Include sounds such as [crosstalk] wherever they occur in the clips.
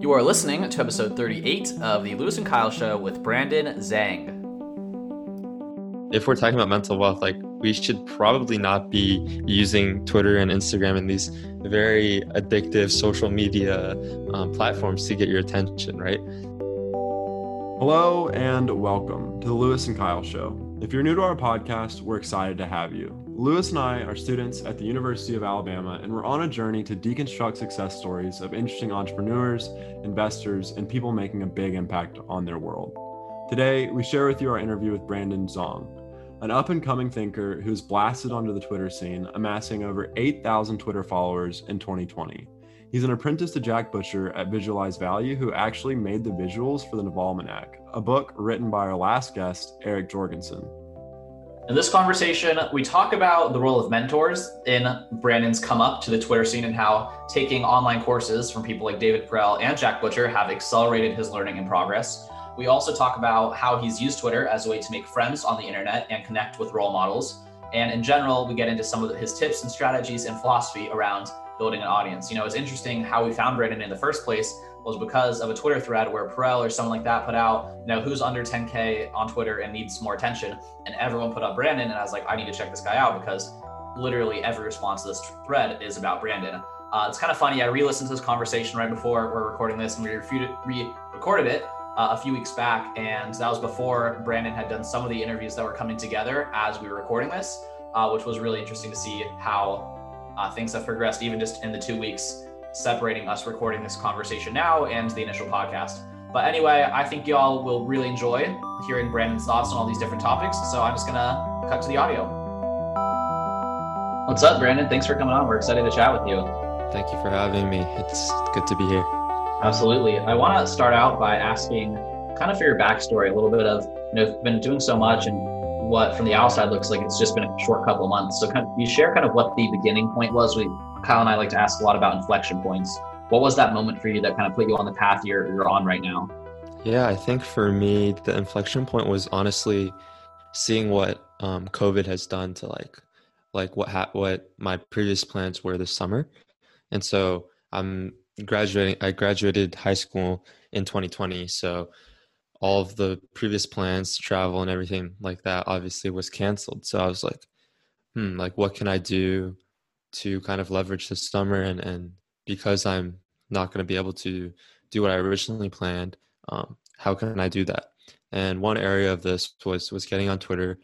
You are listening to episode 38 of the Louis and Kyle Show with Brandon Zhang. If we're talking about mental wealth, like we should probably not be using Twitter and Instagram and these very addictive social media um, platforms to get your attention, right? Hello and welcome to the Louis and Kyle Show. If you're new to our podcast, we're excited to have you. Louis and I are students at the University of Alabama, and we're on a journey to deconstruct success stories of interesting entrepreneurs, investors, and people making a big impact on their world. Today, we share with you our interview with Brandon Zhang, an up and coming thinker who's blasted onto the Twitter scene, amassing over 8,000 Twitter followers in 2020. He's an apprentice to Jack Butcher at Visualize Value, who actually made the visuals for the Navalmanack, a book written by our last guest, Eric Jorgenson. In this conversation, we talk about the role of mentors in Brandon's come up to the Twitter scene and how taking online courses from people like David Perell and Jack Butcher have accelerated his learning and progress. We also talk about how he's used Twitter as a way to make friends on the internet and connect with role models. And in general, we get into some of his tips and strategies and philosophy around building an audience. You know, it's interesting how we found Brandon in the first place was because of a Twitter thread where Perell or someone like that put out, you know, who's under 10K on Twitter and needs more attention. And everyone put up Brandon. And I was like, I need to check this guy out because literally every response to this thread is about Brandon. Uh, it's kind of funny. I re listened to this conversation right before we're recording this and we re recorded it uh, a few weeks back. And that was before Brandon had done some of the interviews that were coming together as we were recording this, uh, which was really interesting to see how uh, things have progressed even just in the two weeks separating us recording this conversation now and the initial podcast. But anyway, I think y'all will really enjoy hearing Brandon's thoughts on all these different topics. So I'm just gonna cut to the audio. What's up, Brandon? Thanks for coming on. We're excited to chat with you. Thank you for having me. It's good to be here. Absolutely. I want to start out by asking kind of for your backstory, a little bit of, you know, you've been doing so much and what from the outside looks like it's just been a short couple of months. So kind of you share kind of what the beginning point was. We Kyle and I like to ask a lot about inflection points. What was that moment for you that kind of put you on the path you're, you're on right now? Yeah, I think for me, the inflection point was honestly seeing what um, COVID has done to like, like what ha- what my previous plans were this summer, and so I'm graduating. I graduated high school in 2020, so all of the previous plans to travel and everything like that obviously was canceled. So I was like, hmm, like what can I do to kind of leverage this summer and and because I'm not going to be able to do what I originally planned, um, how can I do that? And one area of this was was getting on Twitter,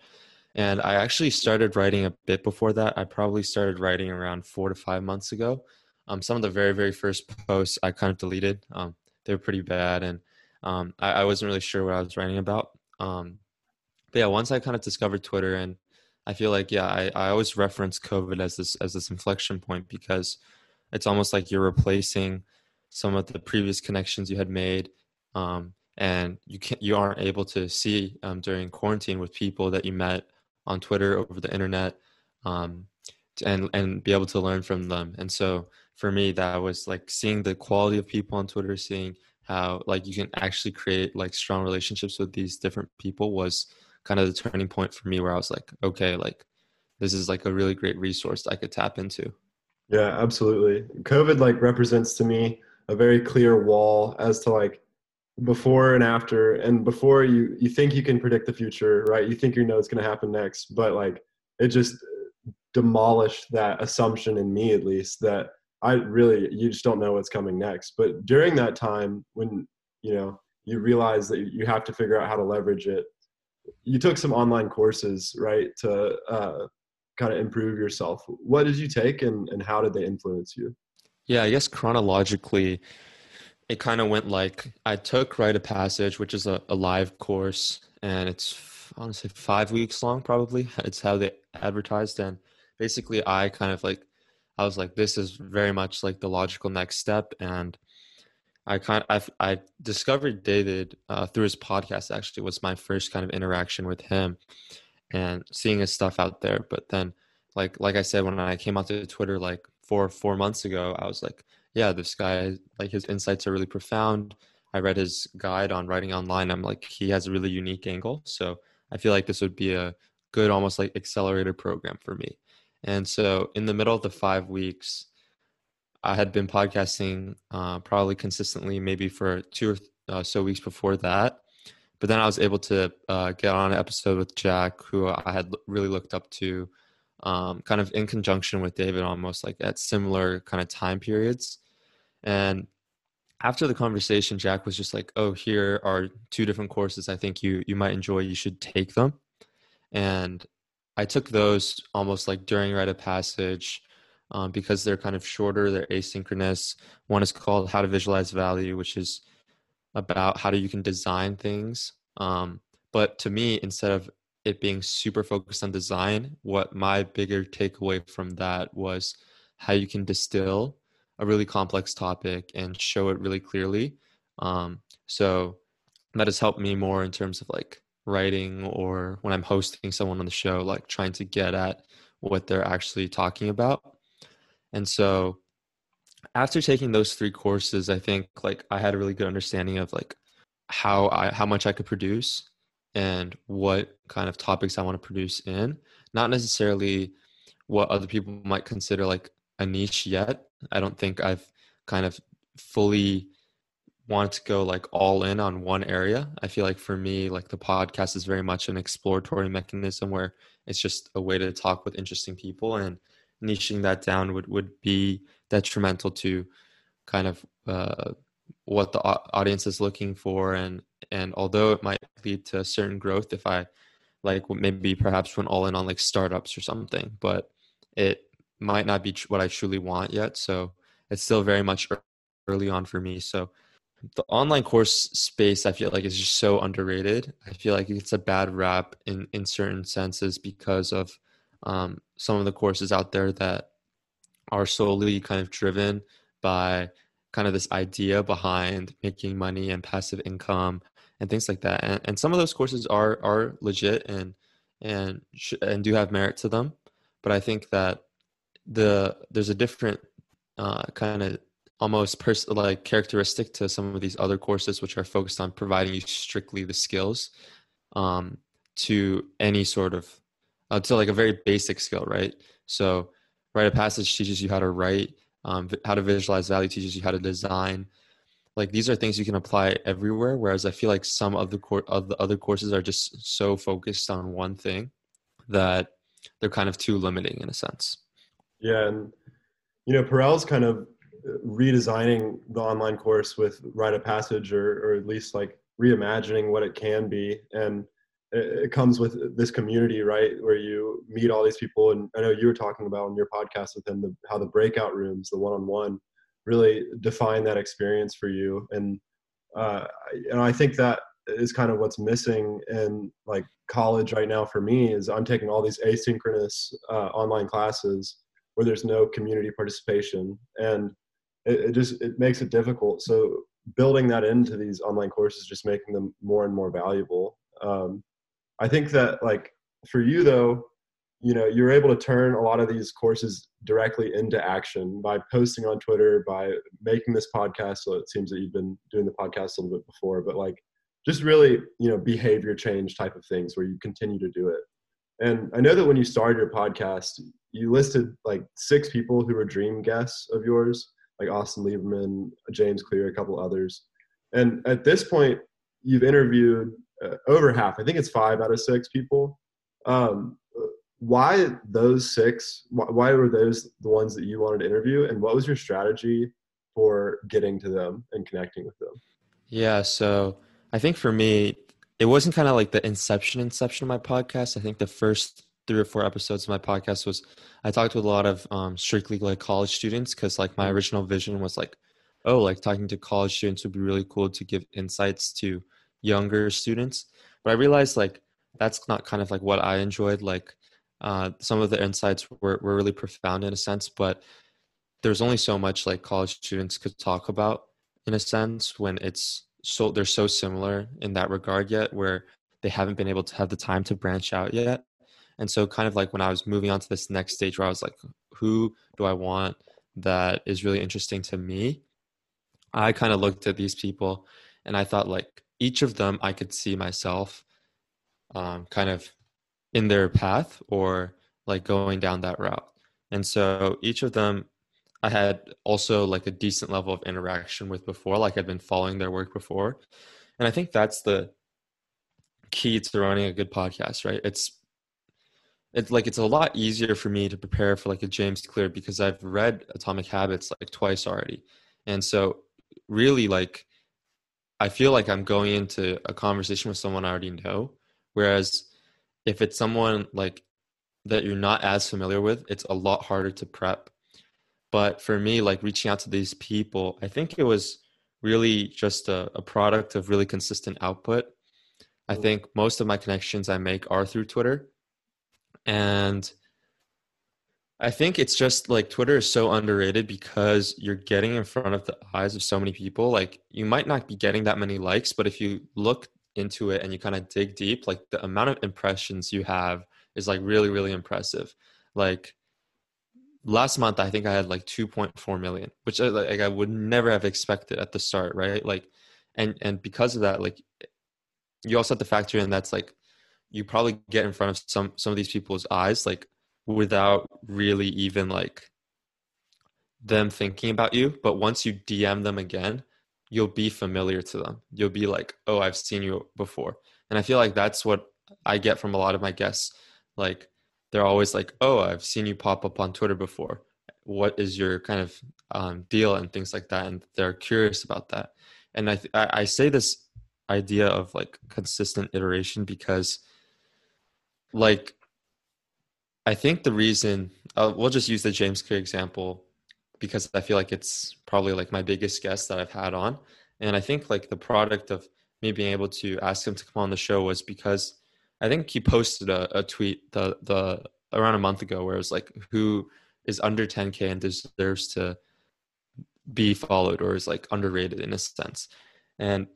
and I actually started writing a bit before that. I probably started writing around four to five months ago. Um, some of the very very first posts I kind of deleted. Um, they were pretty bad, and um, I, I, wasn't really sure what I was writing about. Um, but yeah, once I kind of discovered Twitter and I feel like yeah, I, I always reference COVID as this as this inflection point because it's almost like you're replacing some of the previous connections you had made, um, and you can't you aren't able to see um, during quarantine with people that you met on Twitter over the internet, um, and and be able to learn from them. And so for me, that was like seeing the quality of people on Twitter, seeing how like you can actually create like strong relationships with these different people was kind of the turning point for me where I was like, okay, like this is like a really great resource I could tap into. Yeah, absolutely. COVID like represents to me a very clear wall as to like before and after and before you you think you can predict the future, right? You think you know what's going to happen next, but like it just demolished that assumption in me at least that I really you just don't know what's coming next. But during that time when, you know, you realize that you have to figure out how to leverage it you took some online courses, right, to uh, kind of improve yourself. What did you take, and and how did they influence you? Yeah, I guess chronologically, it kind of went like I took Write of Passage, which is a, a live course, and it's say five weeks long, probably. It's how they advertised, and basically, I kind of like I was like, this is very much like the logical next step, and I kind of, I I discovered David uh, through his podcast. Actually, was my first kind of interaction with him, and seeing his stuff out there. But then, like like I said, when I came onto Twitter like four four months ago, I was like, yeah, this guy like his insights are really profound. I read his guide on writing online. I'm like, he has a really unique angle. So I feel like this would be a good, almost like accelerator program for me. And so in the middle of the five weeks, I had been podcasting uh, probably consistently, maybe for two or uh, so weeks before that. But then I was able to uh, get on an episode with Jack, who I had really looked up to, um, kind of in conjunction with David, almost like at similar kind of time periods. And after the conversation, Jack was just like, "Oh, here are two different courses. I think you you might enjoy. You should take them." And I took those almost like during Write of Passage um, because they're kind of shorter. They're asynchronous. One is called How to Visualize Value, which is about how do you can design things. Um, but to me, instead of it being super focused on design, what my bigger takeaway from that was how you can distill a really complex topic and show it really clearly. Um, so that has helped me more in terms of like writing or when I'm hosting someone on the show, like trying to get at what they're actually talking about. And so after taking those three courses, I think like I had a really good understanding of like how I how much I could produce and what kind of topics I want to produce in. Not necessarily what other people might consider like a niche yet. I don't think I've kind of fully want to go like all in on one area. I feel like for me, like the podcast is very much an exploratory mechanism where it's just a way to talk with interesting people and niching that down would, would be detrimental to kind of uh, what the audience is looking for. And, and although it might lead to certain growth if I like maybe perhaps went all in on like startups or something, but it might not be what I truly want yet. So it's still very much early on for me. So the online course space i feel like is just so underrated. I feel like it's a bad rap in in certain senses because of um, some of the courses out there that are solely kind of driven by kind of this idea behind making money and passive income and things like that. And, and some of those courses are are legit and and sh- and do have merit to them. But i think that the there's a different uh, kind of almost pers- like characteristic to some of these other courses which are focused on providing you strictly the skills um, to any sort of uh, to like a very basic skill right? So Write of Passage teaches you how to write um, how to visualize value teaches you how to design. Like these are things you can apply everywhere whereas i feel like some of the cor- of the other courses are just so focused on one thing that they're kind of too limiting in a sense. Yeah and you know Perell's kind of redesigning the online course with Write of Passage or, or at least like reimagining what it can be. And it, comes with this community right where you meet all these people. And i know you were talking about on your podcast with them the, how the breakout rooms the one-on-one really define that experience for you. And uh, and i think that is kind of what's missing in like college right now for me is i'm taking all these asynchronous uh, online classes where there's no community participation. And it, it just it makes it difficult. So building that into these online courses just making them more and more valuable. Um, i think that like for you though you know you're able to turn a lot of these courses directly into action by posting on twitter by making this podcast. So it seems that you've been doing the podcast a little bit before but like just really you know behavior change type of things where you continue to do it. And i know that when you started your podcast you listed like six people who were dream guests of yours like Austin Lieberman, James Clear, a couple others. And at this point, you've interviewed uh, over half. I think it's five out of six people. Um, why those six? Why, why were those the ones that you wanted to interview? And what was your strategy for getting to them and connecting with them? Yeah, so I think for me, it wasn't kind of like the inception inception of my podcast. I think the first three or four episodes of my podcast was I talked with a lot of um, strictly like college students because like my original vision was like, oh, like talking to college students would be really cool to give insights to younger students. But I realized like that's not kind of like what I enjoyed. Like uh, some of the insights were, were really profound in a sense, but there's only so much like college students could talk about in a sense when it's so they're so similar in that regard yet where they haven't been able to have the time to branch out yet and so, kind of like when I was moving on to this next stage where I was like, who do I want that is really interesting to me? I kind of looked at these people and I thought, like, each of them I could see myself um, kind of in their path or like going down that route. And so, each of them I had also like a decent level of interaction with before, like I'd been following their work before. And I think that's the key to running a good podcast, right? It's it's like it's a lot easier for me to prepare for like a James Clear because I've read Atomic Habits like twice already. And so really like I feel like I'm going into a conversation with someone I already know. Whereas if it's someone like that you're not as familiar with, it's a lot harder to prep. But for me, like reaching out to these people, I think it was really just a, a product of really consistent output. I think most of my connections I make are through Twitter. And I think it's just like Twitter is so underrated because you're getting in front of the eyes of so many people. Like you might not be getting that many likes, but if you look into it and you kind of dig deep, like the amount of impressions you have is like really, really impressive. Like last month, I think I had like 2.4 million, which I, like I would never have expected at the start, right? Like, and and because of that, like you also have to factor in that's like you probably get in front of some some of these people's eyes, like without really even like them thinking about you. But once you DM them again, you'll be familiar to them. You'll be like, oh, I've seen you before. And I feel like that's what I get from a lot of my guests. Like they're always like, oh, I've seen you pop up on Twitter before. What is your kind of um, deal and things like that? And they're curious about that. And I, th- I say this idea of like consistent iteration because like I think the reason uh, we'll just use the James Clear example because I feel like it's probably like my biggest guest that I've had on, and I think like the product of me being able to ask him to come on the show was because I think he posted a, a tweet the the around a month ago where it was like who is under 10k and deserves to be followed or is like underrated in a sense, and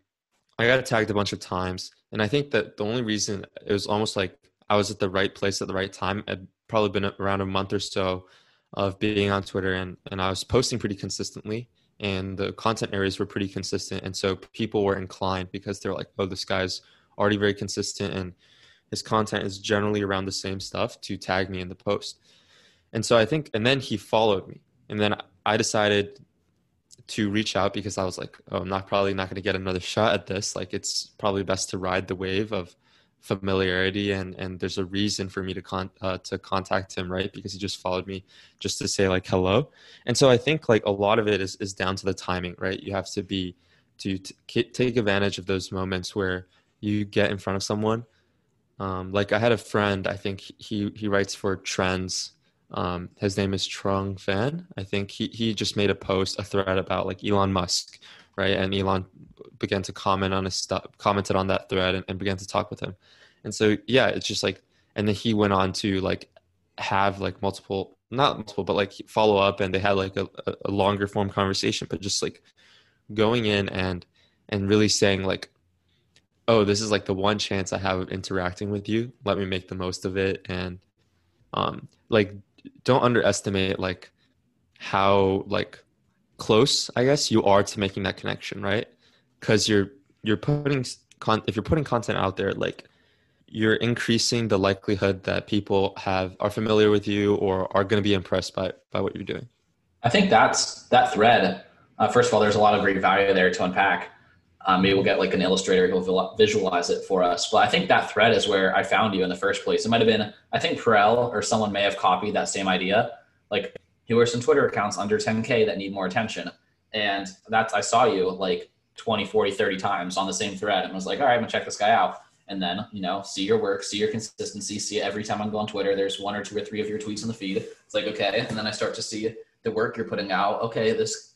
I got tagged a bunch of times, and I think that the only reason it was almost like I was at the right place at the right time. I'd probably been around a month or so of being on Twitter, and and I was posting pretty consistently, and the content areas were pretty consistent, and so people were inclined because they're like, oh, this guy's already very consistent, and his content is generally around the same stuff to tag me in the post. And so I think, and then he followed me, and then I decided to reach out because I was like, oh, I'm not probably not going to get another shot at this. Like, it's probably best to ride the wave of familiarity and and there's a reason for me to con uh, to contact him right? Because he just followed me just to say like hello. And so i think like a lot of it is is down to the timing right? You have to be to take advantage of those moments where you get in front of someone. Um, like i had a friend i think he he writes for trends. Um, his name is Trung Phan. I think he, he just made a post, a thread about like Elon Musk, right? And Elon began to comment on his stuff, commented on that thread, and, and began to talk with him. And so yeah, it's just like, and then he went on to like have like multiple, not multiple, but like follow up, and they had like a, a longer form conversation. But just like going in and and really saying like, oh, this is like the one chance I have of interacting with you. Let me make the most of it, and um, like don't underestimate like how like close i guess you are to making that connection right because you're you're putting con- if you're putting content out there like you're increasing the likelihood that people have are familiar with you or are going to be impressed by by what you're doing. I think that's that thread uh, first of all there's a lot of great value there to unpack. Um, maybe we'll get like an illustrator who'll visualize it for us but i think that thread is where i found you in the first place. It might have been i think Perell or someone may have copied that same idea. Like who are some Twitter accounts under 10K that need more attention. And that's, I saw you like 20, 40, 30 times on the same thread and I was like, all right, I'm gonna check this guy out. And then, you know, see your work, see your consistency, see every time I go on Twitter. There's one or two or three of your tweets in the feed. It's like, okay. And then I start to see the work you're putting out. Okay, this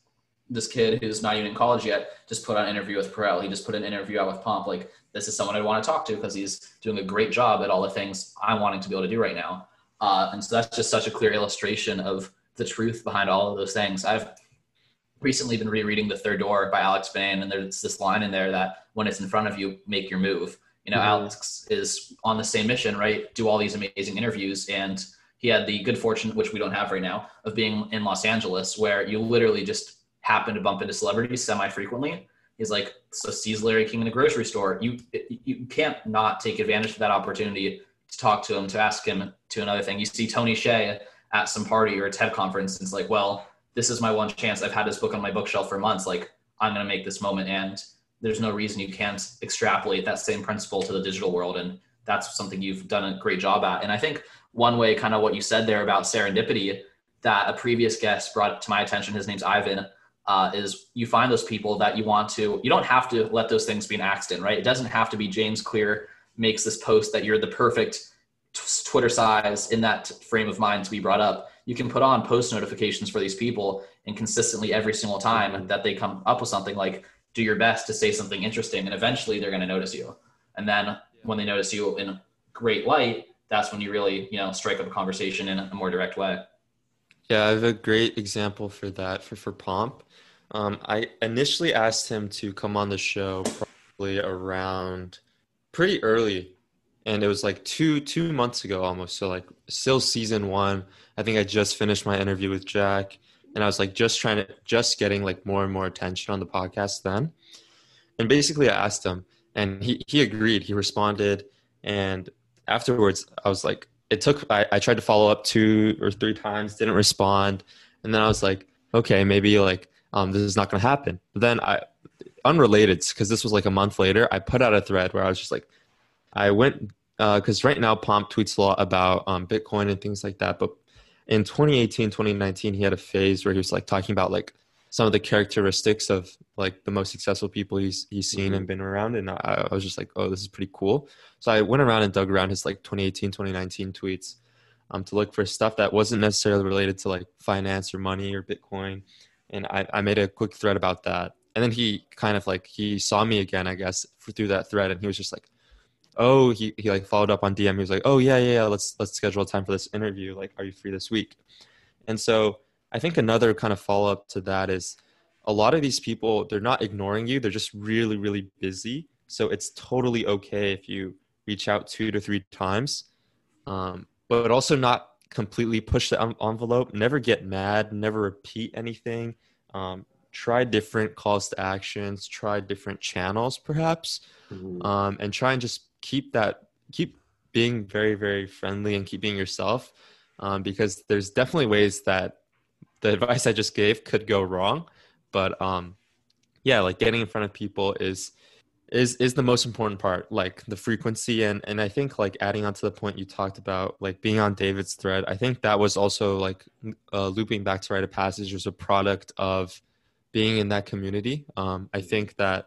this kid who's not even in college yet just put on an interview with Perell. He just put an interview out with Pomp. Like, this is someone I want to talk to because he's doing a great job at all the things I'm wanting to be able to do right now. Uh, and so that's just such a clear illustration of the truth behind all of those things. I've recently been rereading The Third Door by Alex Banayan, and there's this line in there that when it's in front of you, make your move. You know, mm-hmm. Alex is on the same mission, right? Do all these amazing interviews, and he had the good fortune, which we don't have right now, of being in Los Angeles, where you literally just happen to bump into celebrities semi frequently. He's like, so sees Larry King in a grocery store. You you can't not take advantage of that opportunity to talk to him, to ask him to another thing. You see Tony Hsieh at some party or a TED conference. And it's like, well, this is my one chance. I've had this book on my bookshelf for months. Like I'm going to make this moment, and there's no reason you can't extrapolate that same principle to the digital world. And that's something you've done a great job at. And I think one way, kind of what you said there about serendipity, that a previous guest brought to my attention. His name's Ivan. Uh, is you find those people that you want to. You don't have to let those things be an accident, right? It doesn't have to be James Clear makes this post that you're the perfect Twitter size in that frame of mind to be brought up. You can put on post notifications for these people and consistently every single time that they come up with something like do your best to say something interesting and eventually they're going to notice you. And then when they notice you in great light, that's when you really, you know, strike up a conversation in a more direct way. Yeah, I have a great example for that for for Pomp. Um, I initially asked him to come on the show probably around pretty early, and it was like two two months ago almost. So like still season one. I think I just finished my interview with Jack, and I was like just trying to just getting like more and more attention on the podcast then. And basically, I asked him, and he he agreed. He responded, and afterwards, I was like, it took. I, I tried to follow up two or three times, didn't respond, and then I was like, okay, maybe like um, this is not going to happen. But then I, unrelated, because this was like a month later, I put out a thread where I was just like, I went because uh, right now Pomp tweets a lot about um, Bitcoin and things like that, but in 2018 2019 he had a phase where he was like talking about like some of the characteristics of like the most successful people he's he's seen mm-hmm. and been around. And I, I, was just like oh this is pretty cool. So i went around and dug around his like 2018 2019 tweets um, to look for stuff that wasn't necessarily related to like finance or money or bitcoin. And I, I made a quick thread about that. And then he kind of like he saw me again i guess for, through that thread. And he was just like oh he, he like followed up on dm he was like oh yeah yeah, yeah let's let's schedule a time for this interview like are you free this week and so I think another kind of follow up to that is a lot of these people, they're not ignoring you, they're just really, really busy. So it's totally okay if you reach out two to three times, um, but also not completely push the envelope. Never get mad, never repeat anything. Um, try different calls to actions, try different channels perhaps, mm-hmm. um, and try and just keep that, keep being very, very friendly and keep being yourself. Um, because there's definitely ways that the advice I just gave could go wrong, but um, yeah, like getting in front of people is is is the most important part like the frequency and and i think like adding on to the point you talked about like being on david's thread i think that was also like uh, looping back to Write of Passage was a product of being in that community um, i think that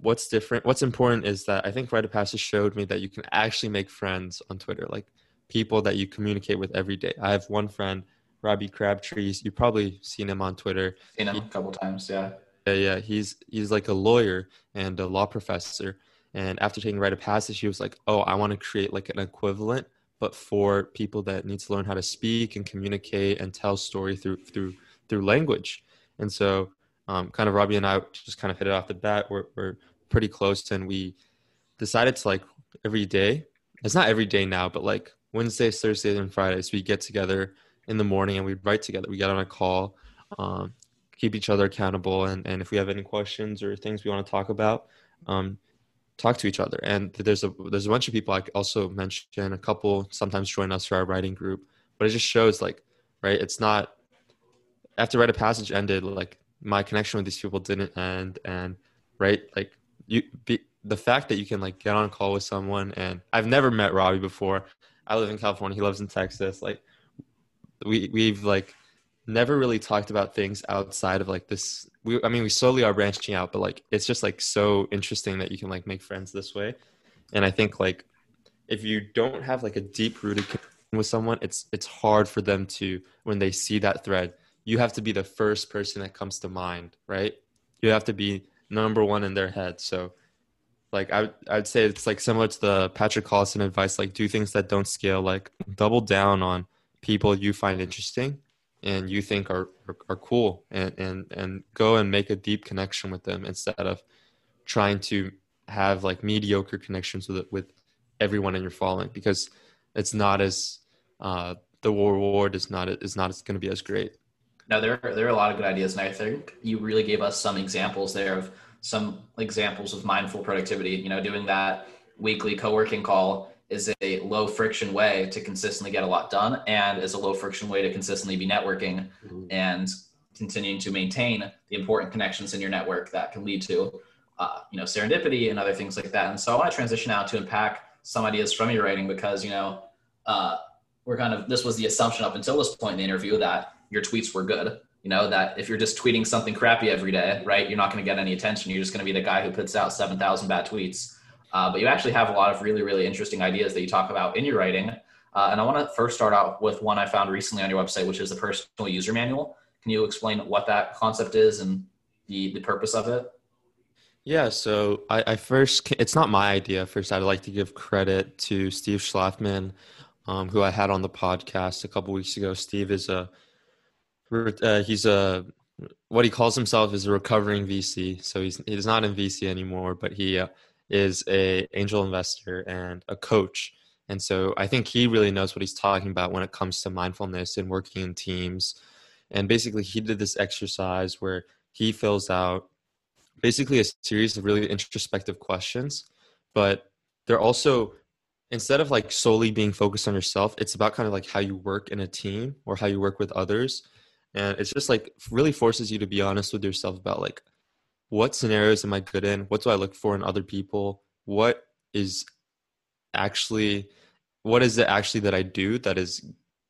what's different what's important is that i think Write of Passage showed me that you can actually make friends on twitter like people that you communicate with every day i have one friend Robbie Crabtree. You've probably seen him on Twitter. Seen him he, a couple times, yeah. Yeah, yeah. He's he's like a lawyer and a law professor. And after taking Write of Passage, he was like, "Oh, I want to create like an equivalent, but for people that need to learn how to speak and communicate and tell story through through through language." And so, um, kind of Robbie and I just kind of hit it off the bat. We're we're pretty close, and we decided to like every day. It's not every day now, but like Wednesdays, Thursdays, and Fridays, we get together in the morning and we write together. We get on a call, um, keep each other accountable, and, and if we have any questions or things we want to talk about, um, talk to each other. And there's a there's a bunch of people I also mention. A couple sometimes join us for our writing group, but it just shows like right. It's not after Write of Passage ended like my connection with these people didn't end and right like you be the fact that you can like get on a call with someone and I've never met Robbie before. I live in California. He lives in Texas. Like we we've like never really talked about things outside of like this we i mean we slowly are branching out but like it's just like so interesting that you can like make friends this way and i think like if you don't have like a deep rooted with someone it's it's hard for them to when they see that thread you have to be the first person that comes to mind right you have to be number one in their head so like I, i'd say it's like similar to the patrick collison advice like do things that don't scale like double down on people you find interesting and you think are, are, are cool and, and, and go and make a deep connection with them instead of trying to have like mediocre connections with with everyone in your following because it's not as uh, the reward is not is not going to be as great. Now there are, there are a lot of good ideas, and I think you really gave us some examples there of some examples of mindful productivity. You know, doing that weekly co-working call is a low friction way to consistently get a lot done and is a low friction way to consistently be networking mm-hmm. and continuing to maintain the important connections in your network that can lead to uh, you know serendipity and other things like that and so i want to transition now to unpack some ideas from your writing because you know uh, we're kind of this was the assumption up until this point in the interview that your tweets were good you know that if you're just tweeting something crappy every day right you're not going to get any attention you're just going to be the guy who puts out 7000 bad tweets uh, but you actually have a lot of really, really interesting ideas that you talk about in your writing. Uh, and I want to first start out with one I found recently on your website, which is the personal user manual. Can you explain what that concept is and the, the purpose of it? Yeah, so I, I first, it's not my idea. First, I'd like to give credit to Steve Schlafman, um, who I had on the podcast a couple weeks ago. Steve is a, uh, he's a, what he calls himself is a recovering VC. So he's, he's not in VC anymore, but he, uh, is a angel investor and a coach. And so i think he really knows what he's talking about when it comes to mindfulness and working in teams. And basically he did this exercise where he fills out basically a series of really introspective questions but they're also instead of like solely being focused on yourself it's about kind of like how you work in a team or how you work with others and it's just like really forces you to be honest with yourself about like what scenarios am I good in? What do I look for in other people? What is actually what is it actually that I do that is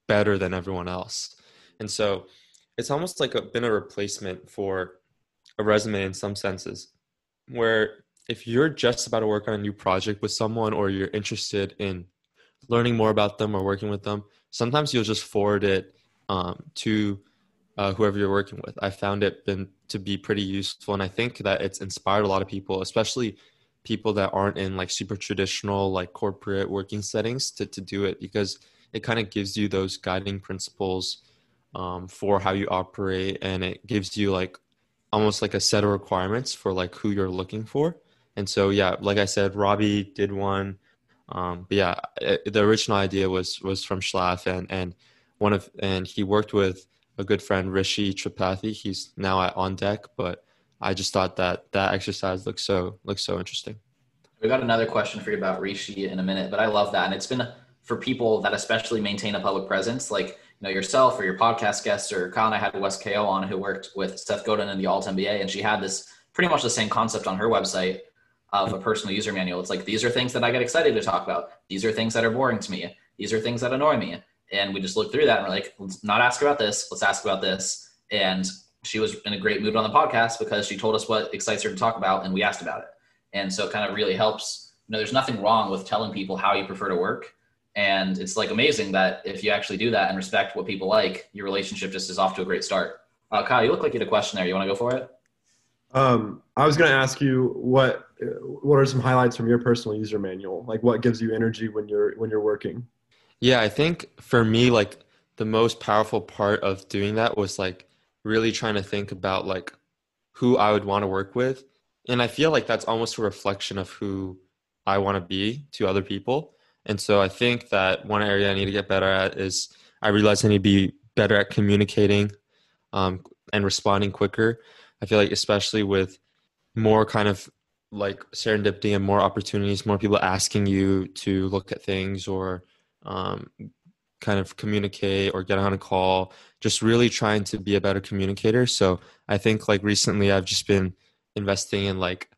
better than everyone else? And so it's almost like a, been a replacement for a resume in some senses, where if you're just about to work on a new project with someone or you're interested in learning more about them or working with them, sometimes you'll just forward it um, to uh, whoever you're working with. I found it been to be pretty useful, and I think that it's inspired a lot of people, especially people that aren't in like super traditional like corporate working settings, to to do it because it kind of gives you those guiding principles um, for how you operate, and it gives you like almost like a set of requirements for like who you're looking for. And so yeah, like I said, Robbie did one. Um, but yeah, it, the original idea was was from Schlaf and and one of and he worked with a good friend Rishi Tripathi. He's now at On Deck, but I just thought that that exercise looks so looks so interesting. We got another question for you about Rishi in a minute, but I love that, and it's been for people that especially maintain a public presence, like you know yourself or your podcast guests, or Kyle and I had Wes Ko on who worked with Seth Godin in the Alt MBA, and she had this pretty much the same concept on her website of a personal user manual. It's like these are things that I get excited to talk about. These are things that are boring to me. These are things that annoy me and we just looked through that and we're like, let's not ask about this. Let's ask about this. And she was in a great mood on the podcast because she told us what excites her to talk about and we asked about it. And so it kind of really helps. You know, there's nothing wrong with telling people how you prefer to work. And it's like amazing that if you actually do that and respect what people like, your relationship just is off to a great start. Uh, Kyle, you look like you had a question there. You want to go for it? Um, I was going to ask you what what are some highlights from your personal user manual? Like what gives you energy when you're when you're working? Yeah, I think for me, like the most powerful part of doing that was like really trying to think about like who I would want to work with. And I feel like that's almost a reflection of who I want to be to other people. And so I think that one area I need to get better at is I realize I need to be better at communicating um, and responding quicker. I feel like, especially with more kind of like serendipity and more opportunities, more people asking you to look at things or um, kind of communicate or get on a call just really trying to be a better communicator. So i think like recently i've just been investing in like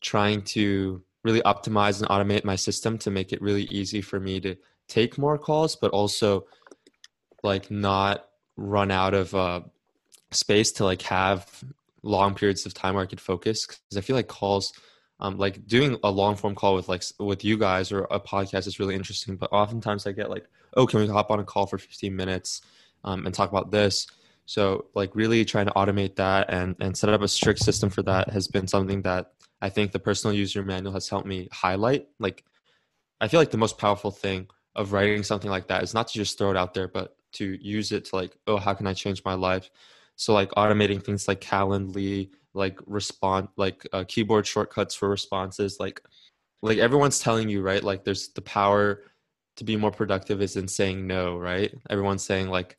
trying to really optimize and automate my system to make it really easy for me to take more calls but also like not run out of uh, space to like have long periods of time where i could focus because i feel like calls um, like doing a long form call with like with you guys or a podcast is really interesting but oftentimes i get like oh can we hop on a call for 15 minutes um, and talk about this? So like really trying to automate that and and set up a strict system for that has been something that i think the personal user manual has helped me highlight. Like i feel like the most powerful thing of writing something like that is not to just throw it out there but to use it to like oh how can i change my life? So like automating things like calendly like respond like uh, keyboard shortcuts for responses like like everyone's telling you right? Like there's the power to be more productive is in saying no right? Everyone's saying like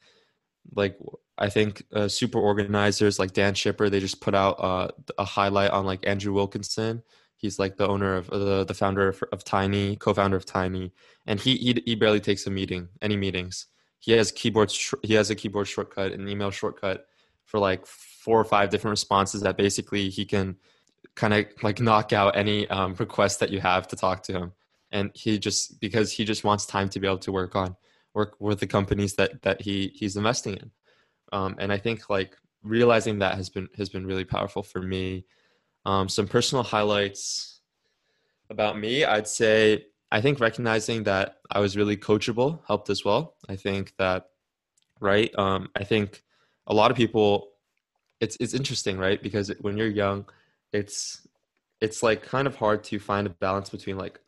like i think uh, super organizers like dan shipper they just put out uh, a highlight on like andrew wilkinson. He's like the owner of the the founder of, of Tiny, co-founder of Tiny, and he, he he barely takes a meeting, any meetings. He has keyboard he has a keyboard shortcut, an email shortcut for like four or five different responses that basically he can kind of like knock out any um, request that you have to talk to him. And he just because he just wants time to be able to work on work with the companies that that he he's investing in. Um, and I think like realizing that has been has been really powerful for me. Um, some personal highlights about me, I'd say I think recognizing that I was really coachable helped as well. I think that right. Um, I think a lot of people. It's it's interesting, right? Because when you're young, it's it's like kind of hard to find a balance between like,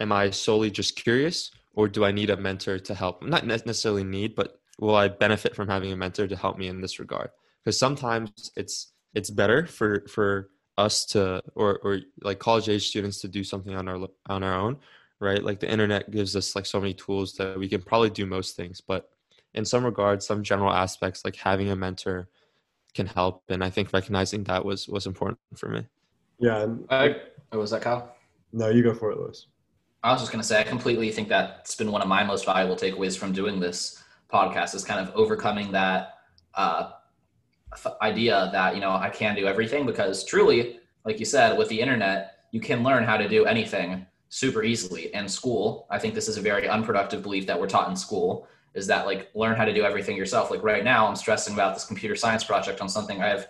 am I solely just curious, or do I need a mentor to help? Not necessarily need, but will I benefit from having a mentor to help me in this regard? Because sometimes it's it's better for for us to or or like college age students to do something on our on our own, right? Like the internet gives us like so many tools that we can probably do most things, but in some regards, some general aspects like having a mentor can help, and I think recognizing that was was important for me. Yeah. And, I, oh, was that Kyle? No, you go for it, Louis. I was just going to say, I completely think that's been one of my most valuable takeaways from doing this podcast is kind of overcoming that uh, idea that, you know, I can do everything because truly, like you said, with the internet, you can learn how to do anything super easily. And school, I think this is a very unproductive belief that we're taught in school is that like learn how to do everything yourself. Like right now, I'm stressing about this computer science project on something I have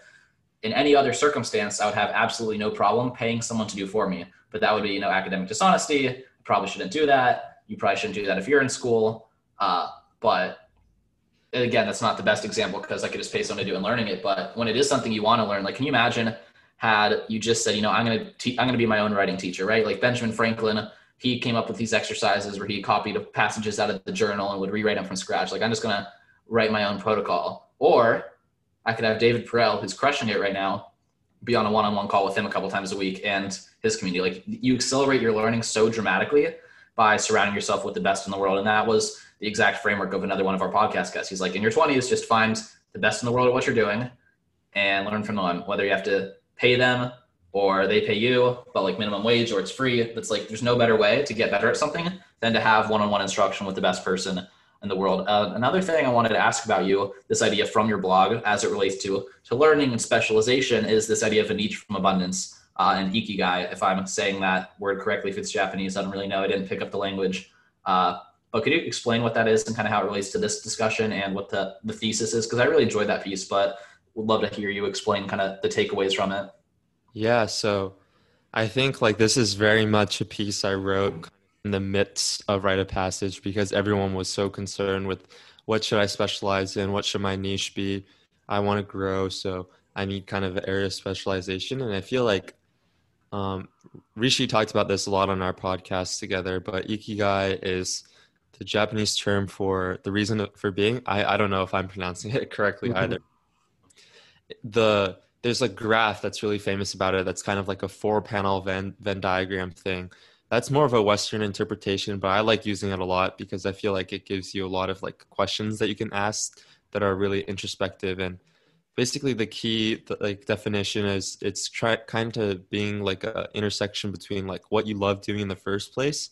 in any other circumstance, I would have absolutely no problem paying someone to do for me. But that would be, you know, academic dishonesty. Probably shouldn't do that. You probably shouldn't do that if you're in school. Uh, but again, that's not the best example because I could just pay someone to do and learning it. But when it is something you want to learn, like, can you imagine had you just said, you know, I'm to te- I'm to be my own writing teacher, right? Like Benjamin Franklin, he came up with these exercises where he copied passages out of the journal and would rewrite them from scratch. Like, I'm just going to write my own protocol. Or I could have David Perell, who's crushing it right now, be on a one-on-one call with him a couple times a week and his community. Like you accelerate your learning so dramatically by surrounding yourself with the best in the world. And that was the exact framework of another one of our podcast guests. He's like, in your 20s, just find the best in the world at what you're doing and learn from them, whether you have to pay them or they pay you, but like minimum wage or it's free. It's like there's no better way to get better at something than to have one-on-one instruction with the best person in the world. Uh, another thing I wanted to ask about you, this idea from your blog as it relates to to learning and specialization, is this idea of a niche from abundance uh, and ikigai. If I'm saying that word correctly, if it's Japanese, I don't really know. I didn't pick up the language. Uh, but could you explain what that is and kind of how it relates to this discussion and what the, the thesis is? Because I really enjoyed that piece, but would love to hear you explain kind of the takeaways from it. Yeah, so I think like this is very much a piece I wrote in the midst of Write of Passage because everyone was so concerned with what should I specialize in, what should my niche be. I want to grow, so I need kind of area specialization, and I feel like um, Rishi talked about this a lot on our podcast together. But ikigai is the Japanese term for the reason for being. I I don't know if I'm pronouncing it [laughs] correctly mm-hmm. either. The there's a graph that's really famous about it. That's kind of like a four panel Venn Venn diagram thing that's more of a western interpretation but i like using it a lot because i feel like it gives you a lot of like questions that you can ask that are really introspective and basically the key like definition is it's try, kind of being like a intersection between like what you love doing in the first place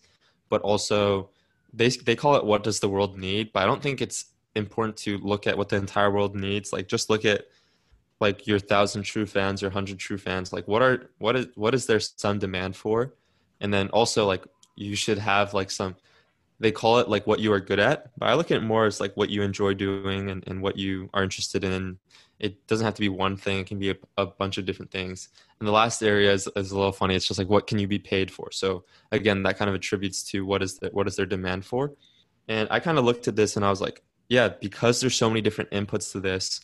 but also they, they call it what does the world need but i don't think it's important to look at what the entire world needs like just look at like your thousand true fans or hundred true fans like what are what is what is there some demand for? And then also like you should have like some they call it like what you are good at but i look at it more as like what you enjoy doing and, and what you are interested in. It doesn't have to be one thing it can be a, a bunch of different things. And the last area is, is a little funny it's just like what can you be paid for? So again that kind of attributes to what is the, what is their demand for. And i kind of looked at this and i was like yeah because there's so many different inputs to this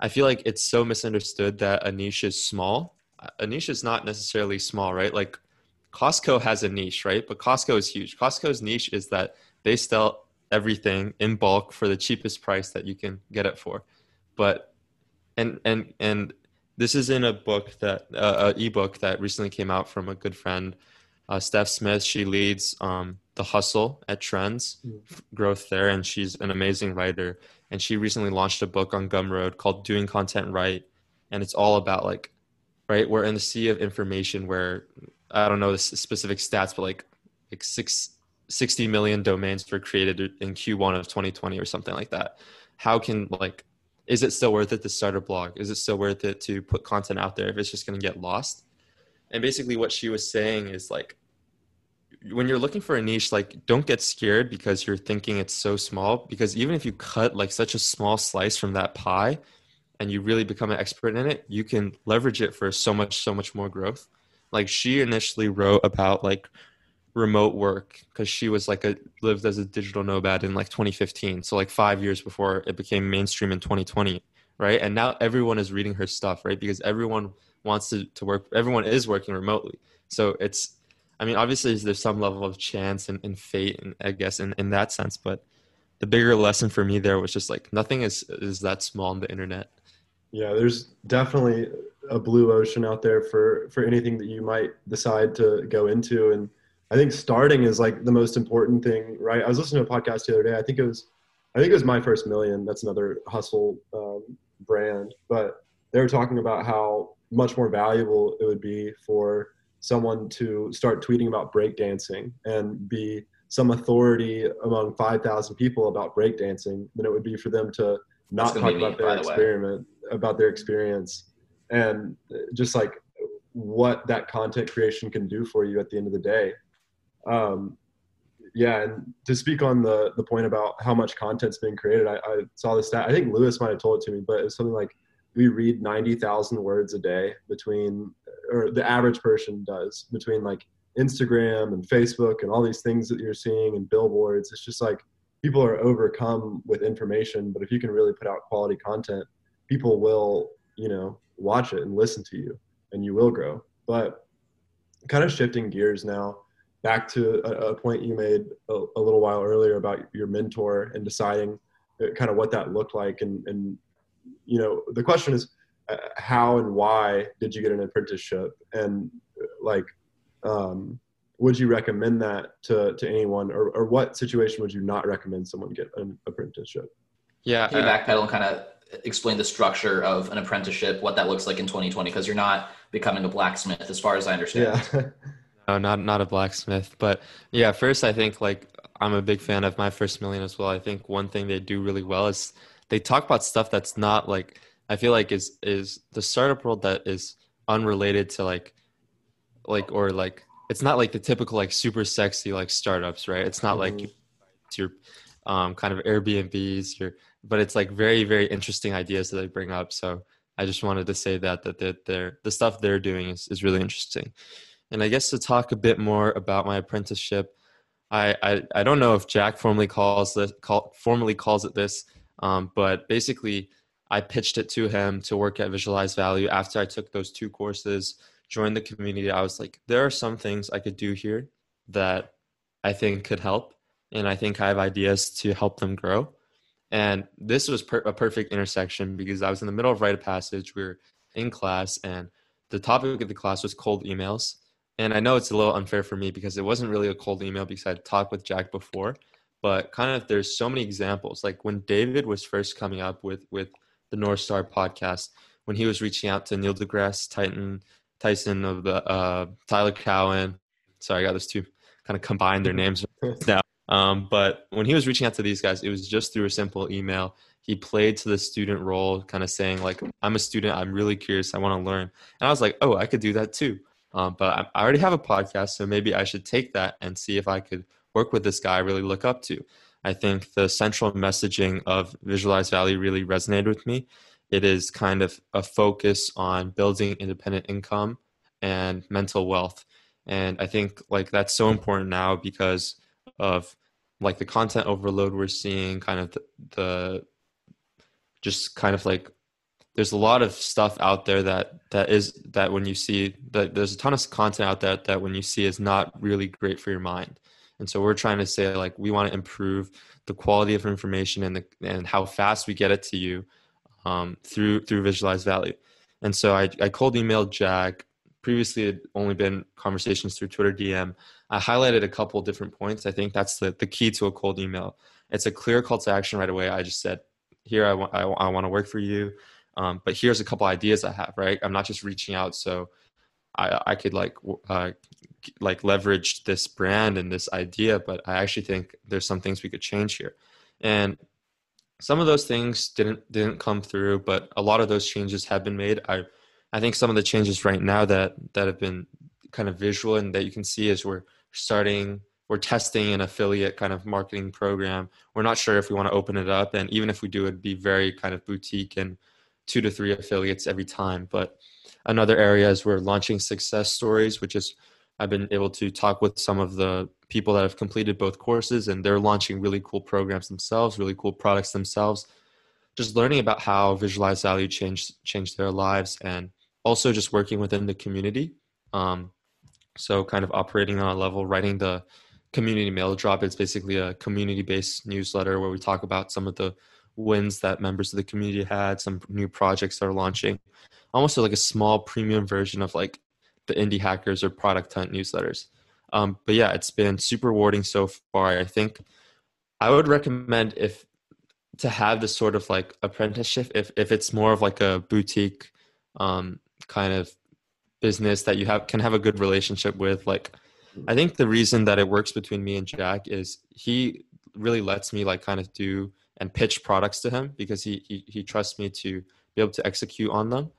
i feel like it's so misunderstood that a niche is small a niche is not necessarily small right like Costco has a niche, right? But Costco is huge. Costco's niche is that they sell everything in bulk for the cheapest price that you can get it for. But and and and this is in a book that uh, a ebook that recently came out from a good friend, uh, Steph Smith. She leads um, the hustle at Trends mm. growth there, and she's an amazing writer. And she recently launched a book on Gumroad called "Doing Content Right," and it's all about like, right, we're in the sea of information where I don't know the specific stats, but like like six 60 million domains were created in Q1 of 2020 or something like that. How can like is it still worth it to start a blog? Is it still worth it to put content out there if it's just going to get lost? And basically what she was saying is like when you're looking for a niche like don't get scared because you're thinking it's so small because even if you cut like such a small slice from that pie and you really become an expert in it, you can leverage it for so much so much more growth. Like she initially wrote about like remote work because she was like a lived as a digital nomad in like 2015 so like five years before it became mainstream in 2020 right? And now everyone is reading her stuff right? Because everyone wants to, to work everyone is working remotely. So it's i mean obviously there's some level of chance and, and fate and i guess in, in that sense but the bigger lesson for me there was just like nothing is is that small on the internet yeah there's definitely a blue ocean out there for for anything that you might decide to go into and I think starting is like the most important thing, right? I was listening to a podcast the other day. I think it was, I think it was my first million. That's another hustle um, brand, but they were talking about how much more valuable it would be for someone to start tweeting about breakdancing and be some authority among 5,000 people about breakdancing than it would be for them to not talk about me, their experiment, the about their experience, and just like what that content creation can do for you at the end of the day um, yeah, and to speak on the the point about how much content's being created, I, I saw the stat. I think Louis might have told it to me, but it was something like we read ninety thousand words a day between, or the average person does between like Instagram and Facebook and all these things that you're seeing and billboards. It's just like people are overcome with information, but if you can really put out quality content, people will, you know, watch it and listen to you, and you will grow. But kind of shifting gears now back to a, a point you made a, a, little while earlier about your mentor and deciding uh, kind of what that looked like and, and you know the question is uh, how and why did you get an apprenticeship? And uh, like um, would you recommend that to, to anyone? Or, or what situation would you not recommend someone get an apprenticeship? Yeah can you backpedal and kind of explain the structure of an apprenticeship what that looks like in 2020 because you're not becoming a blacksmith as far as i understand. Yeah. [laughs] No, not not a blacksmith, but yeah. First, I think like I'm a big fan of my first million as well. I think one thing they do really well is they talk about stuff that's not like I feel like is is the startup world that is unrelated to like like or like it's not like the typical like super sexy like startups, right? It's not mm-hmm. like your um, kind of Airbnbs, your but it's like very very interesting ideas that they bring up. So I just wanted to say that that they're, they're the stuff they're doing is is really interesting. And I guess to talk a bit more about my apprenticeship, I, I, I don't know if Jack formally calls this call, formally calls it this, um, but basically I pitched it to him to work at Visualize Value after I took those two courses, joined the community. I was like, there are some things I could do here that I think could help, and I think I have ideas to help them grow. And this was per- a perfect intersection because I was in the middle of Write of Passage. We were in class, and the topic of the class was cold emails and I know it's a little unfair for me because it wasn't really a cold email because I'd talked with Jack before, but kind of there's so many examples. Like when David was first coming up with with the North Star podcast, when he was reaching out to Neil deGrasse Titan, Tyson of the uh, Tyler Cowen. Sorry, I got those two kind of combined their names [laughs] now. Um, but when he was reaching out to these guys, it was just through a simple email. He played to the student role, kind of saying like, "I'm a student. I'm really curious. I want to learn." And I was like, "Oh, I could do that too." Um, but I already have a podcast, so maybe I should take that and see if I could work with this guy I really look up to. I think the central messaging of Visualize Value really resonated with me. It is kind of a focus on building independent income and mental wealth. And I think like that's so important now because of like the content overload we're seeing, kind of the, the just kind of like there's a lot of stuff out there that that is that when you see that there's a ton of content out there that when you see is not really great for your mind and so we're trying to say like we want to improve the quality of information and the and how fast we get it to you um, through through visualize value and so I, I cold emailed jack. Previously it had only been conversations through twitter dm i highlighted a couple different points. I think that's the, the key to a cold email. It's a clear call to action right away. I just said here i, want I, I want to work for you. Um, but here's a couple ideas I have, right? I'm not just reaching out. So I, I could like uh, like leverage this brand and this idea, but I actually think there's some things we could change here. And some of those things didn't didn't come through, but a lot of those changes have been made. I I think some of the changes right now that that have been kind of visual and that you can see is we're starting we're testing an affiliate kind of marketing program. We're not sure if we want to open it up, and even if we do, it'd be very kind of boutique and two to three affiliates every time. But another area is we're launching success stories, which is I've been able to talk with some of the people that have completed both courses, and they're launching really cool programs themselves, really cool products themselves. Just learning about how Visualize Value changed changed their lives, and also just working within the community. Um, so, kind of operating on a level, writing the community mail drop. It's basically a community based newsletter where we talk about some of the wins that members of the community had, some new projects that are launching, almost like a small premium version of like the indie hackers or product hunt newsletters. Um, but yeah, it's been super rewarding so far. I think I would recommend if to have this sort of like apprenticeship if if it's more of like a boutique um, kind of business that you have can have a good relationship with like i think the reason that it works between me and jack is he really lets me like kind of do and pitch products to him because he he, he trusts me to be able to execute on them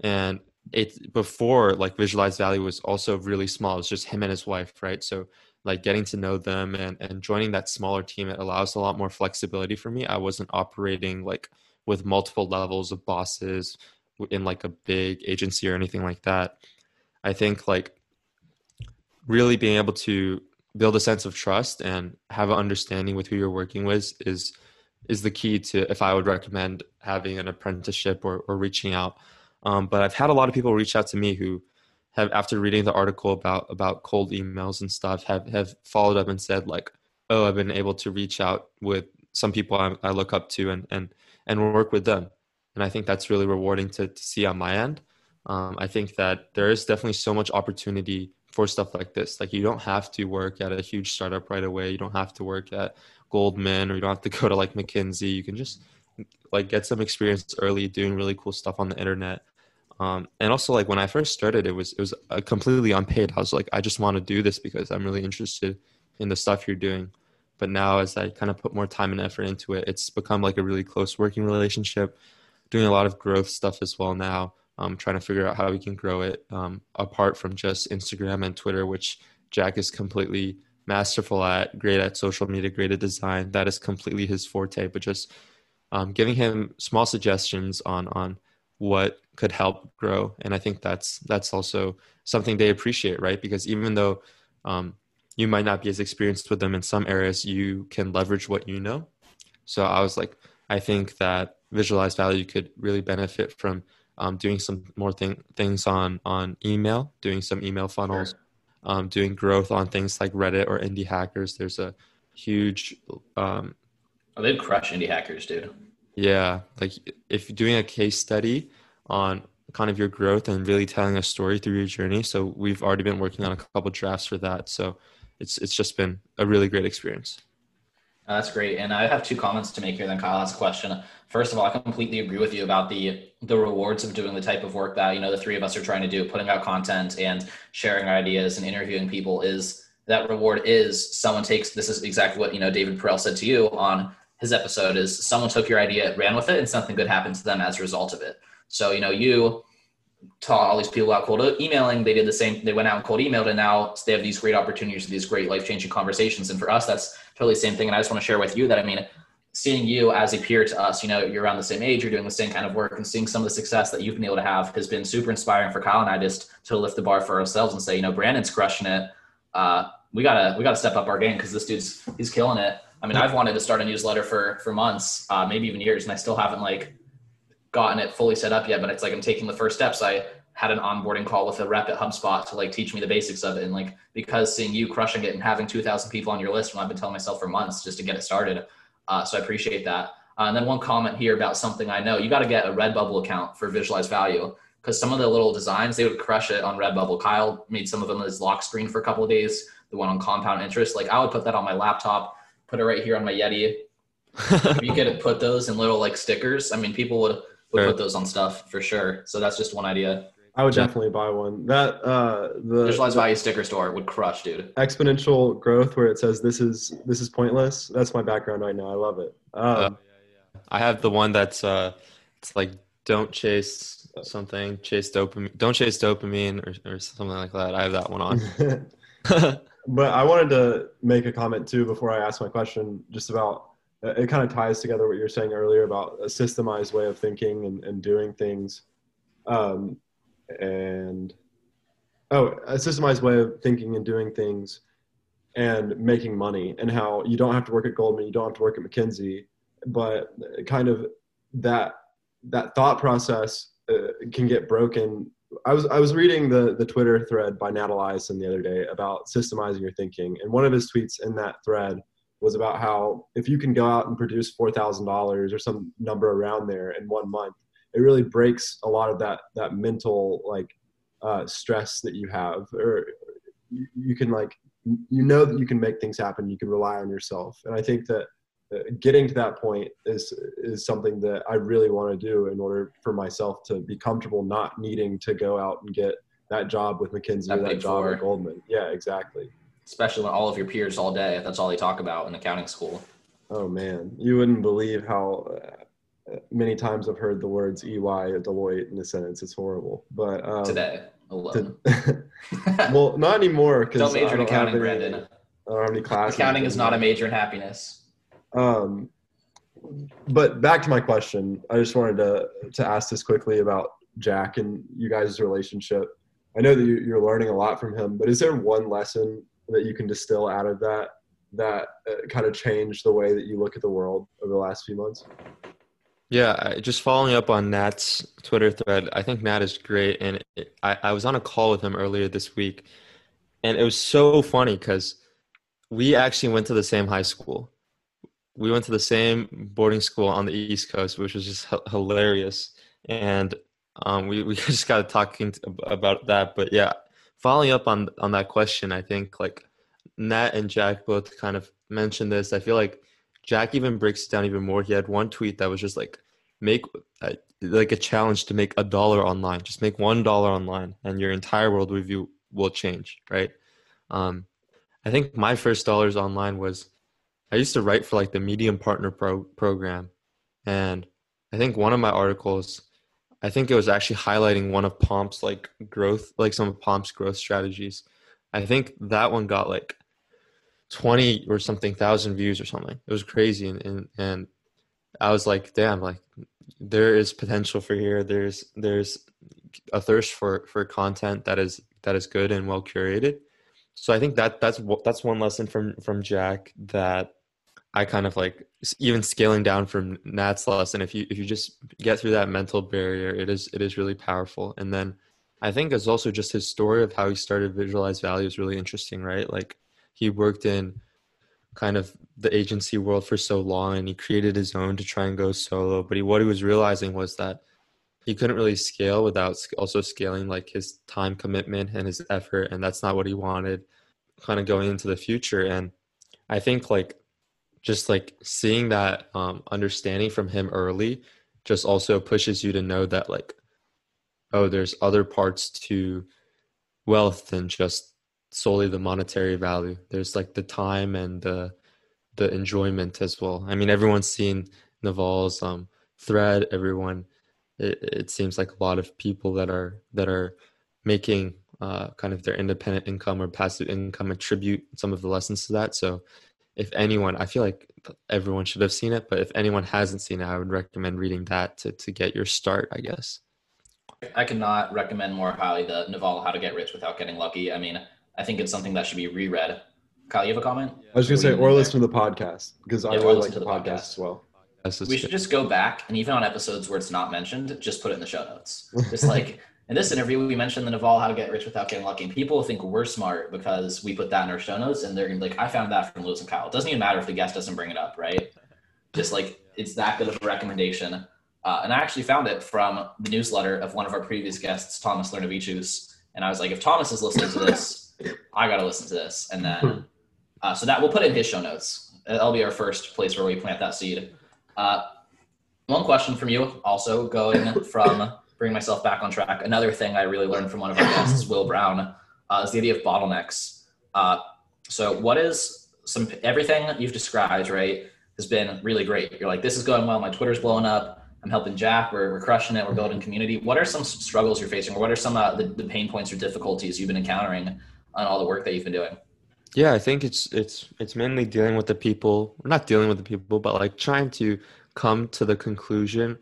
and it before like visualize value was also really small it's just him and his wife right? So like getting to know them and and joining that smaller team it allows a lot more flexibility for me. I wasn't operating like with multiple levels of bosses in like a big agency or anything like that. I think like really being able to build a sense of trust and have an understanding with who you're working with is is the key to if i would recommend having an apprenticeship or, or reaching out um, but I've had a lot of people reach out to me who have, after reading the article about about cold emails and stuff, have have followed up and said like, "Oh, I've been able to reach out with some people I, I look up to and and and work with them." And I think that's really rewarding to, to see on my end. Um, I think that there is definitely so much opportunity for stuff like this. Like you don't have to work at a huge startup right away. You don't have to work at Goldman or you don't have to go to like McKinsey. You can just like get some experience early doing really cool stuff on the internet um, and also like when I first started, it was it was completely unpaid. I was like, I just want to do this because I'm really interested in the stuff you're doing. But now, as I kind of put more time and effort into it, it's become like a really close working relationship. Doing a lot of growth stuff as well now. Um, trying to figure out how we can grow it um, apart from just Instagram and Twitter, which Jack is completely masterful at, great at social media, great at design. That is completely his forte. But just um, giving him small suggestions on on what could help grow. And i think that's that's also something they appreciate right? Because even though um, you might not be as experienced with them in some areas you can leverage what you know. So i was like i think that visualize value could really benefit from um, doing some more thing, things on on email doing some email funnels sure. um, doing growth on things like reddit or indie hackers. There's a huge um, oh, they'd crush indie hackers dude yeah, like if you're doing a case study on kind of your growth and really telling a story through your journey. So we've already been working on a couple drafts for that. So it's it's just been a really great experience. Uh, that's great. And I have two comments to make here. Then Kyle has a question. First of all, I completely agree with you about the the rewards of doing the type of work that you know the three of us are trying to do, putting out content and sharing ideas and interviewing people. Is that reward is someone takes this is exactly what you know David Perell said to you on his episode is someone took your idea, ran with it, and something good happened to them as a result of it. So, you know, you taught all these people about cold emailing. They did the same. They went out and cold emailed, and now they have these great opportunities, these great life changing conversations. And for us, that's totally the same thing. And I just want to share with you that I mean, seeing you as a peer to us, you know, you're around the same age, you're doing the same kind of work, and seeing some of the success that you've been able to have has been super inspiring for Kyle and I just to lift the bar for ourselves and say, you know, Brandon's crushing it. Uh, we gotta we gotta step up our game because this dude's he's killing it. I mean, I've wanted to start a newsletter for for months, uh, maybe even years, and I still haven't like gotten it fully set up yet. But it's like I'm taking the first steps. I had an onboarding call with a rep at HubSpot to like teach me the basics of it, and like because seeing you crushing it and having 2,000 people on your list, when I've been telling myself for months just to get it started. Uh, so I appreciate that. Uh, and then one comment here about something I know. You got to get a Redbubble account for Visualize Value because some of the little designs they would crush it on Redbubble. Kyle made some of them as lock screen for a couple of days. The one on compound interest, like I would put that on my laptop put it right here on my Yeti. if you could [laughs] put those in little like stickers, I mean, people would would sure. put those on stuff for sure. So that's just one idea. I would Jack- definitely buy one. That uh, the, Visualize the value sticker store would crush, dude. exponential growth where it says this is this is pointless. That's my background right now. I love it. Um, I have the one that's uh, it's like don't chase something, chase dopamine, don't chase dopamine or, or something like that. I have that one on. [laughs] [laughs] but I wanted to make a comment too before I ask my question, just about uh, it kind of ties together what you were saying earlier about a systemized way of thinking and, and doing things. Um, and oh, a systemized way of thinking and doing things and making money, and how you don't have to work at Goldman, you don't have to work at McKinsey, but kind of that that thought process uh, can get broken I was I was reading the the Twitter thread by Nat Eliason the other day about systemizing your thinking, and one of his tweets in that thread was about how if you can go out and produce four thousand dollars or some number around there in one month, it really breaks a lot of that that mental like uh, stress that you have, or you, you can like you know that you can make things happen. You can rely on yourself, and I think that getting to that point is is something that I really want to do in order for myself to be comfortable not needing to go out and get that job with McKinsey That or that job four. at Goldman. Yeah, exactly. Especially when all of your peers all day, that's all they talk about in accounting school. Oh man, you wouldn't believe how uh, many times I've heard the words EY at Deloitte in a sentence. It's horrible. But um, Today alone. to- [laughs] well, not anymore because don't major in accounting, any, Brandon. I don't have any classes. Accounting is not a major in happiness. Um, but back to my question, I just wanted to to ask this quickly about Jack and you guys' relationship. I know that you- you're learning a lot from him, but is there one lesson that you can distill out of that that uh, kind of changed the way that you look at the world over the last few months? Yeah, just following up on Nat's Twitter thread, I think Nat is great. And it, I, I was on a call with him earlier this week, and it was so funny because we actually went to the same high school. We went to the same boarding school on the East Coast, which was just h- hilarious. And um, we, we [laughs] just got talking about that. But yeah, following up on on that question, I think like Nat and Jack both kind of mentioned this. I feel like Jack even breaks it down even more. He had one tweet that was just like make uh, like a challenge to make a dollar online. Just make one dollar online, and your entire world review will change. Right? Um, I think my first dollars online was I used to write for like the Medium Partner Pro program, and I think one of my articles, I think it was actually highlighting one of Pomp's like growth, like some of Pomp's growth strategies. I think that one got like 20 or something thousand views or something. It was crazy. And, and, and I was like, damn, like there is potential for here. There's, there's a thirst for, for content that is, that is good and well curated. So I think that that's, that's one lesson from, from Jack that I kind of like even scaling down from Nat's lesson. If you, if you just get through that mental barrier, it is, it is really powerful. And then I think it's also just his story of how he started visualize value is really interesting, right? Like he worked in kind of the agency world for so long and he created his own to try and go solo but he, what he was realizing was that he couldn't really scale without also scaling like his time commitment and his effort and that's not what he wanted kind of going into the future and i think like just like seeing that um, understanding from him early just also pushes you to know that like oh there's other parts to wealth than just solely the monetary value. There's like the time and the the enjoyment as well. I mean, everyone's seen Naval's um, thread. Everyone, it, it seems like a lot of people that are that are making uh, kind of their independent income or passive income attribute some of the lessons to that. So, if anyone, I feel like everyone should have seen it, but if anyone hasn't seen it, I would recommend reading that to to get your start. I guess. I cannot recommend more highly the Naval How to Get Rich Without Getting Lucky. I mean, I think it's something that should be reread. Kyle, you have a comment? I was gonna say, or think listen to the podcast because I Yeah, or really listen like to the the podcast podcast. as well. Yes, it's we good. should just go back and even on episodes where it's not mentioned, just put it in the show notes. Just [laughs] like in this interview, we mentioned the Naval How to Get Rich Without Getting Lucky. And people think we're smart because we put that in our show notes and they're gonna be like, I found that from Louis and Kyle. It doesn't even matter if the guest doesn't bring it up, right? Just like it's that good of a recommendation. Uh, and I actually found it from the newsletter of one of our previous guests, Thomas Laurinavicius. And I was like, if Thomas is listening to this, I got to listen to this. And then, uh, so that we'll put it in his show notes. That'll be our first place where we plant that seed. Uh, one question from you, also going from bring myself back on track. Another thing I really learned from one of our guests, Will Brown, uh, is the idea of bottlenecks. Uh, so, what is some everything you've described, right, has been really great. You're like, this is going well. My Twitter's blowing up. I'm helping Jack. We're, we're crushing it. We're building community. What are some struggles you're facing, or what are some uh, the, the pain points or difficulties you've been encountering on all the work that you've been doing? Yeah, I think it's it's it's mainly dealing with the people, not dealing with the people, but like trying to come to the conclusion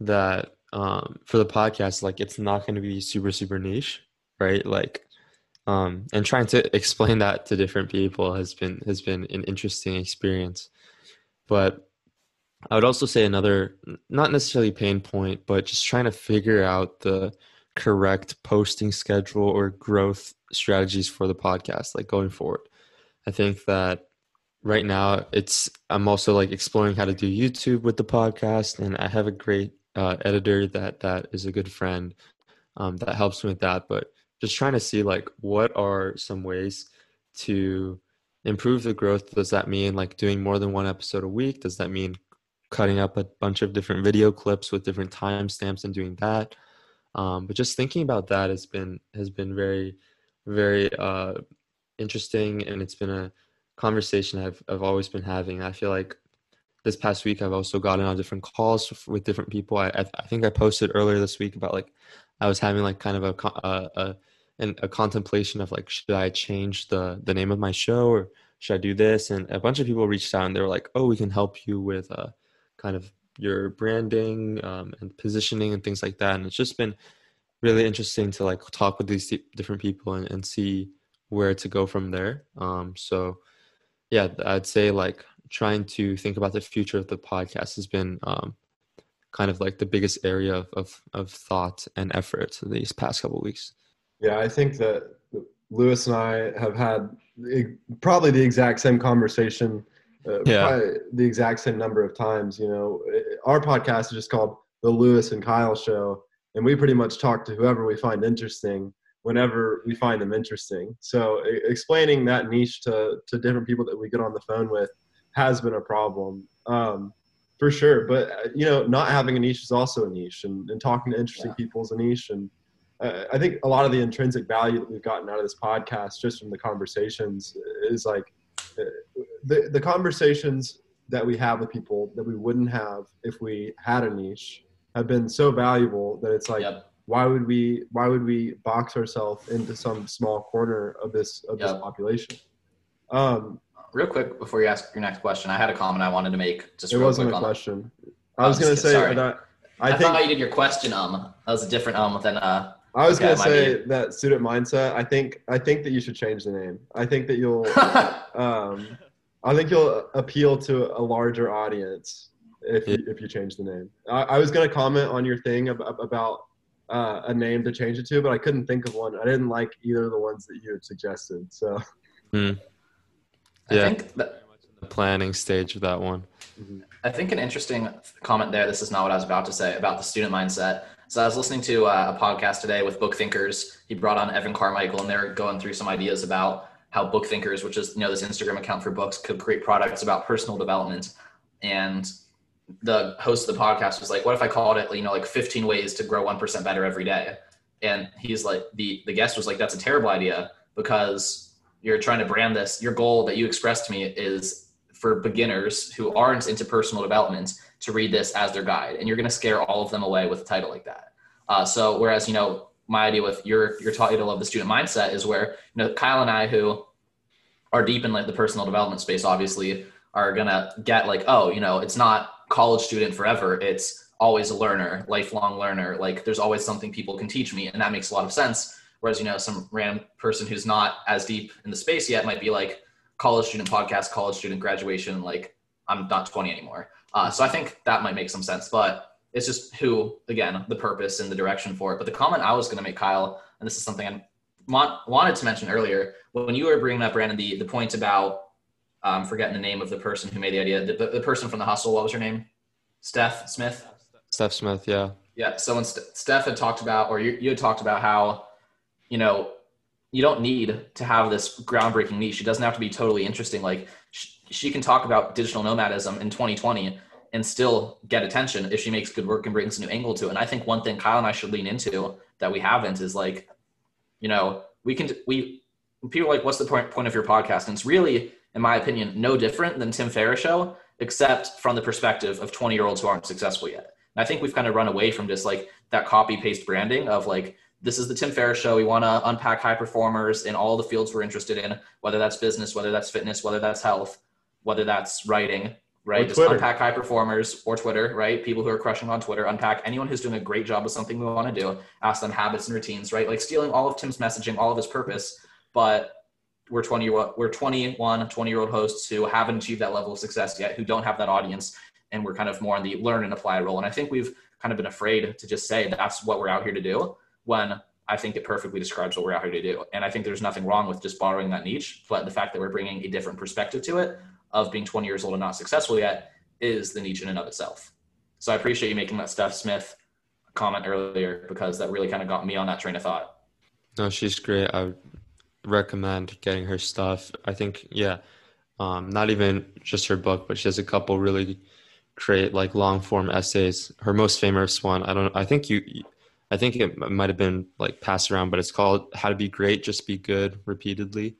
that um, for the podcast, like it's not going to be super super niche, right? Like, um, and trying to [laughs] explain that to different people has been has been an interesting experience. But I would also say another, not necessarily pain point, but just trying to figure out the correct posting schedule or growth strategies for the podcast, like going forward. I think that right now it's I'm also like exploring how to do YouTube with the podcast, and I have a great uh, editor that that is a good friend um, that helps me with that. But just trying to see like what are some ways to improve the growth. Does that mean like doing more than one episode a week? Does that mean cutting up a bunch of different video clips with different timestamps and doing that? Um, but just thinking about that has been has been very very uh, interesting, and it's been a conversation I've I've always been having. I feel like this past week I've also gotten on different calls with different people. I I think I posted earlier this week about like I was having like kind of a a, a, a contemplation of like should I change the the name of my show or should I do this? And a bunch of people reached out and they were like, oh, we can help you with uh, kind of your branding um, and positioning and things like that. And it's just been really interesting to like talk with these different people and, and see where to go from there. Um, so yeah, I'd say like trying to think about the future of the podcast has been um, kind of like the biggest area of, of, of thought and effort these past couple weeks. Yeah, I think that Louis and I have had probably the exact same conversation, uh, yeah. the exact same number of times. You know, our podcast is just called the Louis and Kyle Show, and we pretty much talk to whoever we find interesting whenever we find them interesting. So explaining that niche to to different people that we get on the phone with has been a problem. Um, for sure, but uh, you know, not having a niche is also a niche, and, and talking to interesting yeah. people is a niche, and uh, I think a lot of the intrinsic value that we've gotten out of this podcast, just from the conversations, is like uh, the the conversations that we have with people that we wouldn't have if we had a niche have been so valuable that it's like yep. why would we why would we box ourselves into some small corner of this of yep. this population um real quick before you ask your next question i had a comment i wanted to make just it wasn't a question i was going to say sorry. that i, I think, thought you did your question um that was a different um than uh I was okay, gonna say be... that student mindset. I think I think that you should change the name. I think that you'll [laughs] um, I think you'll appeal to a larger audience if you, if you change the name. I, I was gonna comment on your thing about, about uh, a name to change it to, but I couldn't think of one. I didn't like either of the ones that you had suggested. So, mm. Yeah, I think that, the planning stage of that one. Mm-hmm. I think an interesting comment there. This is not what I was about to say about the student mindset so I was listening to uh, a podcast today with book thinkers. He brought on Evan Carmichael, and they're going through some ideas about how book thinkers, which is you know this Instagram account for books, could create products about personal development. And the host of the podcast was like, "What if I called it you know like 15 ways to grow one percent better every day?" And he's like, the the guest was like, "That's a terrible idea because you're trying to brand this. Your goal that you expressed to me is for beginners who aren't into personal development to read this as their guide, and you're going to scare all of them away with a title like that. Uh, so whereas you know my idea with your your title of the student mindset is where you know Kyle and I who are deep in like the personal development space obviously are gonna get like oh you know it's not college student forever it's always a learner lifelong learner like there's always something people can teach me and that makes a lot of sense whereas you know some random person who's not as deep in the space yet might be like college student podcast college student graduation like i'm not 20 anymore uh, so I think that might make some sense, but it's just who, again, the purpose and the direction for it. But the comment I was going to make, Kyle, and this is something I wanted to mention earlier, when you were bringing up, Brandon, the, the point about um, forgetting the name of the person who made the idea, the, the person from the hustle, what was her name? Steph Smith? Steph Smith, yeah. Yeah. So when St- Steph had talked about, or you, you had talked about how, you know, you don't need to have this groundbreaking niche. It doesn't have to be totally interesting. Like she can talk about digital nomadism in 2020 and still get attention if she makes good work and brings a new angle to it. And I think one thing Kyle and I should lean into that we haven't is like, you know, we can we people like, what's the point point of your podcast? And it's really, in my opinion, no different than Tim Ferriss show, except from the perspective of 20 year olds who aren't successful yet. And I think we've kind of run away from just like that copy paste branding of like, this is the Tim Ferriss show. We want to unpack high performers in all the fields we're interested in, whether that's business, whether that's fitness, whether that's health, whether that's writing, right? Just unpack high performers or Twitter, right? People who are crushing on Twitter, unpack anyone who's doing a great job of something we want to do, ask them habits and routines, right? Like stealing all of Tim's messaging, all of his purpose, but we're 20 we're 21 20 year old hosts who haven't achieved that level of success yet who don't have that audience and we're kind of more in the learn and apply role and i think we've kind of been afraid to just say that's what we're out here to do when i think it perfectly describes what we're out here to do and i think there's nothing wrong with just borrowing that niche but the fact that we're bringing a different perspective to it of being 20 years old and not successful yet is the niche in and of itself. So I appreciate you making that Steph Smith comment earlier because that really kind of got me on that train of thought. No, she's great. I recommend getting her stuff. I think, yeah, um, not even just her book, but she has a couple really great like long form essays. Her most famous one, I don't, I think you, I think it might have been like passed around, but it's called "How to Be Great, Just Be Good" repeatedly.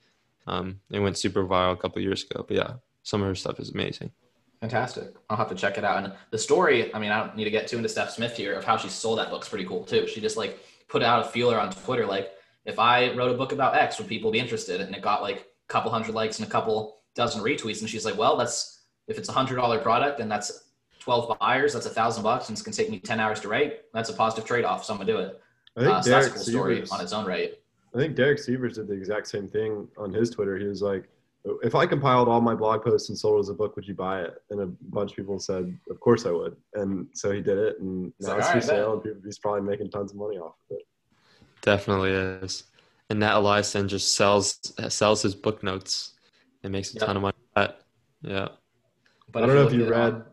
Um, it went super viral a couple years ago, but yeah, some of her stuff is amazing. Fantastic. I'll have to check it out. And the story, I mean, I don't need to get too into Steph Smith here of how she sold that book's pretty cool too. She just like put out a feeler on Twitter, like if I wrote a book about X, would people be interested? And it got like a couple hundred likes and a couple dozen retweets. And she's like, well, that's if it's a hundred dollar product and that's 12 buyers, that's a thousand bucks and it's gonna take me 10 hours to write. That's a positive trade-off. So I'm gonna do it. I think uh, so that's a cool story on its own right. I think Derek Sivers did the exact same thing on his Twitter. He was like, if I compiled all my blog posts and sold it as a book, would you buy it? And a bunch of people said, of course I would. And so he did it, and now it's for sale, and he's probably making tons of money off of it. Definitely is. And Nat Eliason just sells sells his book notes and makes a yep. ton of money. That. Yeah. But I don't know if you read.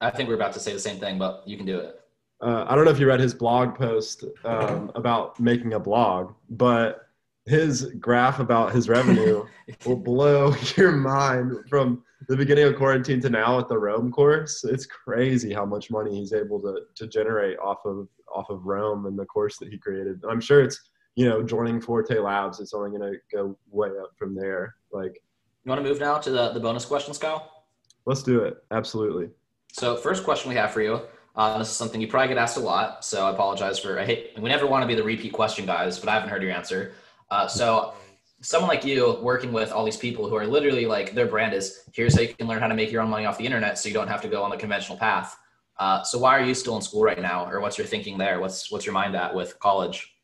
I think we're about to say the same thing, but you can do it. Uh, I don't know if you read his blog post um, [laughs] about making a blog, but his graph about his revenue [laughs] will blow [laughs] your mind from the beginning of quarantine to now at the Roam course. It's crazy how much money he's able to to generate off of off of Roam and the course that he created. I'm sure it's you know joining Forte Labs. It's only going to go way up from there. Like, you want to move now to the the bonus questions, Kyle? Let's do it. Absolutely. So, first question we have for you. Uh, this is something you probably get asked a lot, so I apologize for. I hate. We never want to be the repeat question guys, but I haven't heard your answer. Uh, so someone like you working with all these people who are literally like their brand is here's how you can learn how to make your own money off the internet so you don't have to go on the conventional path uh, so why are you still in school right now or what's your thinking there what's what's your mind at with college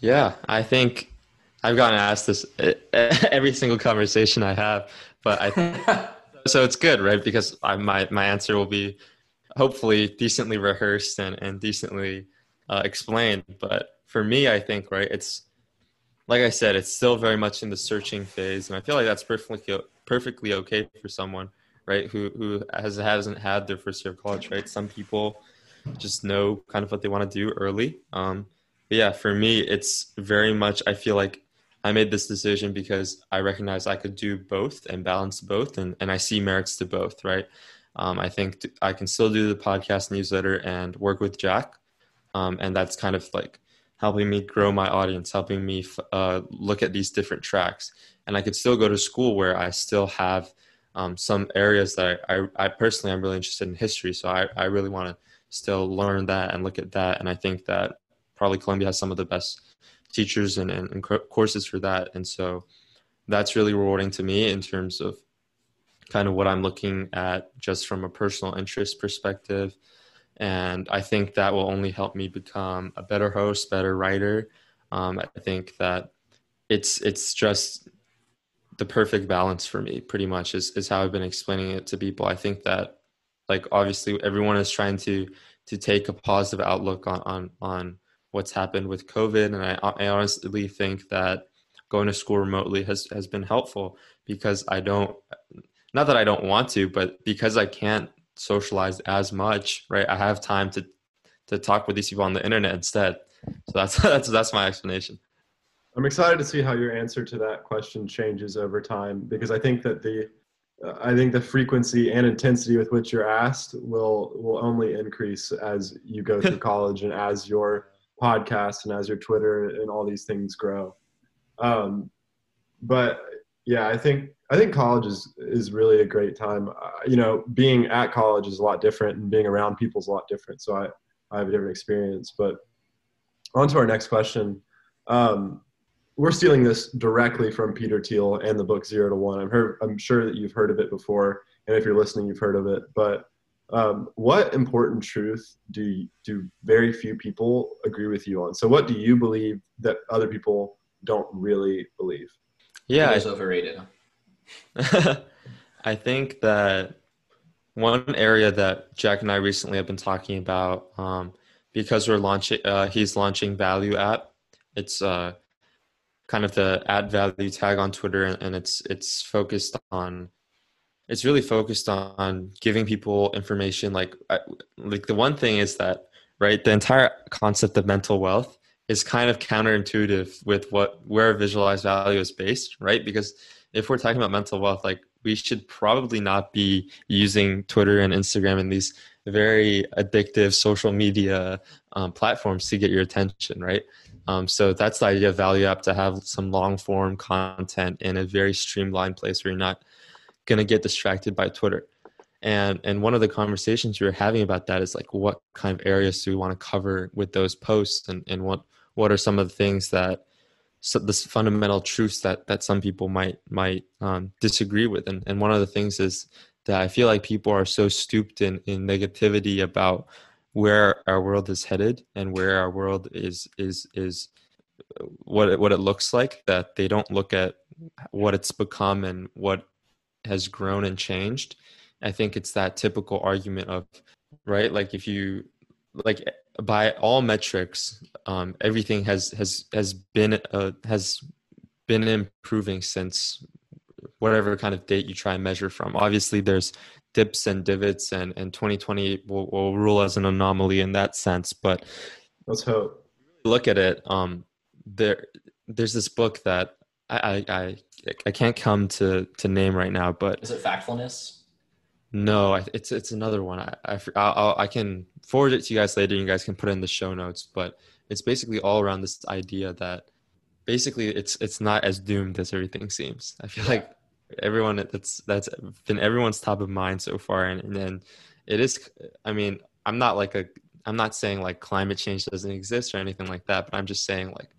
yeah i think i've gotten asked this [laughs] every single conversation i have but i [laughs] so it's good right because I, my my answer will be hopefully decently rehearsed and, and decently uh, explained but for me i think right it's like I said, it's still very much in the searching phase, and I feel like that's perfectly perfectly okay for someone, right, who who has hasn't had their first year of college, right? Some people just know kind of what they want to do early. Um, but yeah, for me, it's very much. I feel like I made this decision because I recognize I could do both and balance both, and and I see merits to both, right? Um, I think I can still do the podcast newsletter and work with Jack, um, and that's kind of like helping me grow my audience, helping me uh, look at these different tracks. And I could still go to school where I still have um, some areas that I, I, I, personally am really interested in history. So I, I really want to still learn that and look at that. And I think that probably Columbia has some of the best teachers and, and, and courses for that. And so that's really rewarding to me in terms of kind of what I'm looking at just from a personal interest perspective and I think that will only help me become a better host, better writer. Um, I think that it's it's just the perfect balance for me. Pretty much is is how I've been explaining it to people. I think that like obviously everyone is trying to to take a positive outlook on on on what's happened with COVID, and I, I honestly think that going to school remotely has has been helpful because I don't not that I don't want to, but because I can't socialize as much, right? I have time to to talk with these people on the internet instead. So that's [laughs] that's that's my explanation. I'm excited to see how your answer to that question changes over time because I think that the I think the frequency and intensity with which you're asked will will only increase as you go through [laughs] college and as your podcast and as your Twitter and all these things grow. Um, but yeah, I think I think college is is really a great time. Uh, you know, being at college is a lot different, and being around people is a lot different. So I I have a different experience. But on to our next question. Um, we're stealing this directly from Peter Thiel and the book Zero to One. I'm heard, I'm sure that you've heard of it before, and if you're listening, you've heard of it. But um, what important truth do do very few people agree with you on? So, what do you believe that other people don't really believe? Yeah, it's overrated. [laughs] I think that one area that Jack and I recently have been talking about, um, because we're launching, uh, he's launching Value app. It's uh, kind of the add value tag on Twitter, and it's it's focused on it's really focused on giving people information. Like like the one thing is that right, the entire concept of mental wealth is kind of counterintuitive with what where visualized value is based, right? Because if we're talking about mental wealth, like we should probably not be using Twitter and Instagram and these very addictive social media um, platforms to get your attention, right? Um, so that's the idea of Value App to have some long form content in a very streamlined place where you're not going to get distracted by Twitter. And and one of the conversations we were having about that is like what kind of areas do we want to cover with those posts and, and what what are some of the things that so the fundamental truths that that some people might might um, disagree with and, and one of the things is that I feel like people are so stooped in, in negativity about where our world is headed and where our world is is is what it, what it looks like that they don't look at what it's become and what has grown and changed i think it's that typical argument of right like if you like by all metrics um, everything has has has been uh, has been improving since whatever kind of date you try and measure from. Obviously there's dips and divots and, and 2020 will, will rule as an anomaly in that sense but let's hope. look at it um there there's this book that I, I I can't come to to name right now, but is it Factfulness? No, it's it's another one. I I, I'll, I can forward it to you guys later. You guys can put it in the show notes, but it's basically all around this idea that basically it's it's not as doomed as everything seems. I feel yeah. like everyone that's that's been everyone's top of mind so far and, and then it is i mean i'm not like a i'm not saying like climate change doesn't exist or anything like that but i'm just saying like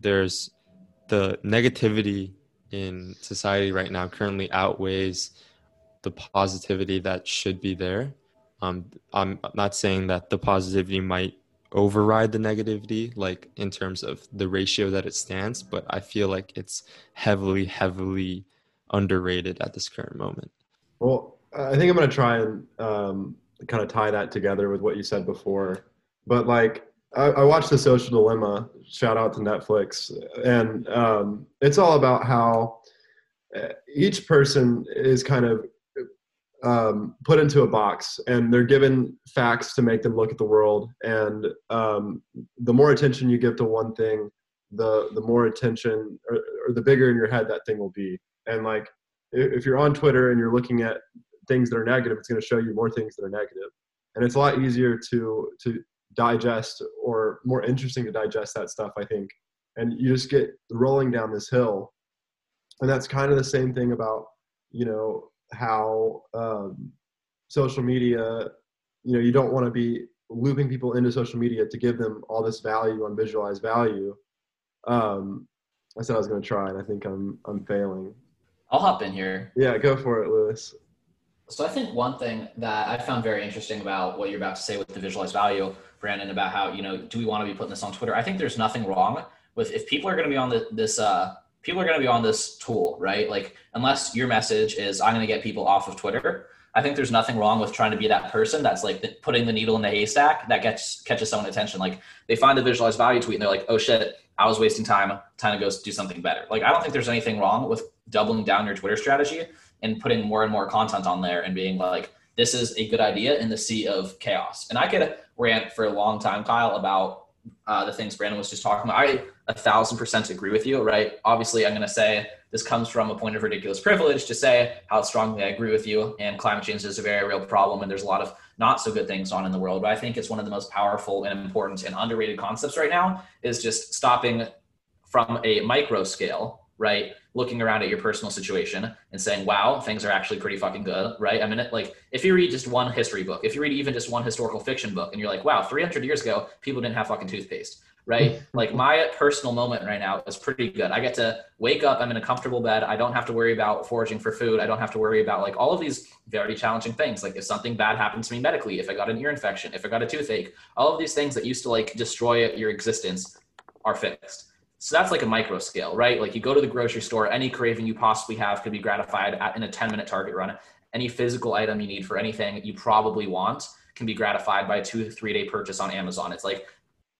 there's the negativity in society right now currently outweighs the positivity that should be there um, i'm not saying that the positivity might override the negativity like in terms of the ratio that it stands but i feel like it's heavily heavily underrated at this current moment? Well, I think I'm going to try and um, kind of tie that together with what you said before. But like, I, I watched The Social Dilemma. Shout out to Netflix, and um, it's all about how uh, each person is kind of um, put into a box and they're given facts to make them look at the world and um, the more attention you give to one thing the the more attention or, or, the bigger in your head that thing will be and like, if you're on Twitter and you're looking at things that are negative, it's going to show you more things that are negative. And it's a lot easier to to digest or more interesting to digest that stuff, I think. And you just get rolling down this hill. And that's kind of the same thing about, you know, how um, social media, you know, you don't want to be looping people into social media to give them all this value on visualized value. Um, I said I was going to try, and I think I'm I'm failing. I'll hop in here. Yeah, go for it, Louis. So I think one thing that I found very interesting about what you're about to say with the visualized value, Brandon, about how you know do we want to be putting this on Twitter? I think there's nothing wrong with if people are going to be on the, this uh, people are going to be on this tool, right? Like unless your message is I'm going to get people off of Twitter. I think there's nothing wrong with trying to be that person that's like putting the needle in the haystack that gets catches someone attention. Like they find a visualized value tweet and they're like, oh shit, I was wasting time. Time to go do something better. Like I don't think there's anything wrong with doubling down your Twitter strategy and putting more and more content on there and being like, this is a good idea in the sea of chaos. And I could rant for a long time, Kyle, about uh, the things Brandon was just talking about. I a thousand percent agree with you, right? Obviously, I'm going to say this comes from a point of ridiculous privilege to say how strongly I agree with you. And climate change is a very real problem, and there's a lot of not so good things on in the world. But I think it's one of the most powerful and important and underrated concepts right now is just stopping from a micro scale, right? Looking around at your personal situation and saying, wow, things are actually pretty fucking good, right? I mean, like if you read just one history book, if you read even just one historical fiction book and you're like, wow, 300 years ago, people didn't have fucking toothpaste right? Mm-hmm. like my personal moment right now is pretty good. I get to wake up, I'm in a comfortable bed. I don't have to worry about foraging for food. I don't have to worry about like all of these very challenging things. Like if something bad happened to me medically, if I got an ear infection, if I got a toothache, all of these things that used to like destroy your existence are fixed. So that's like a micro scale, right? Like you go to the grocery store, any craving you possibly have could be gratified at, in a 10 minute target run. Any physical item you need for anything you probably want can be gratified by a two to three day purchase on Amazon. It's like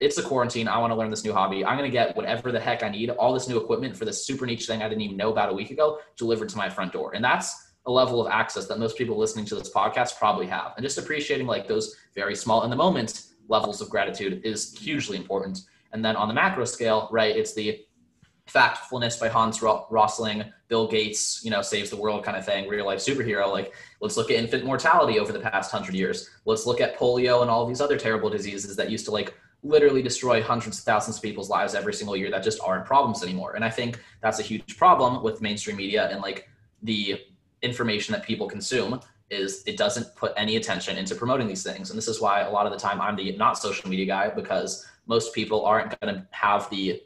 it's a quarantine. I want to learn this new hobby. I'm going to get whatever the heck I need, all this new equipment for this super niche thing I didn't even know about a week ago, delivered to my front door. And that's a level of access that most people listening to this podcast probably have. And just appreciating like those very small in the moment levels of gratitude is hugely important. And then on the macro scale, right, it's the factfulness by Hans Rosling, Bill Gates, you know, saves the world kind of thing, real life superhero. Like, let's look at infant mortality over the past hundred years. Let's look at polio and all these other terrible diseases that used to like literally destroy hundreds of thousands of people's lives every single year that just aren't problems anymore. And I think that's a huge problem with mainstream media and like the information that people consume is it doesn't put any attention into promoting these things. And this is why a lot of the time I'm the not social media guy because most people aren't going to have the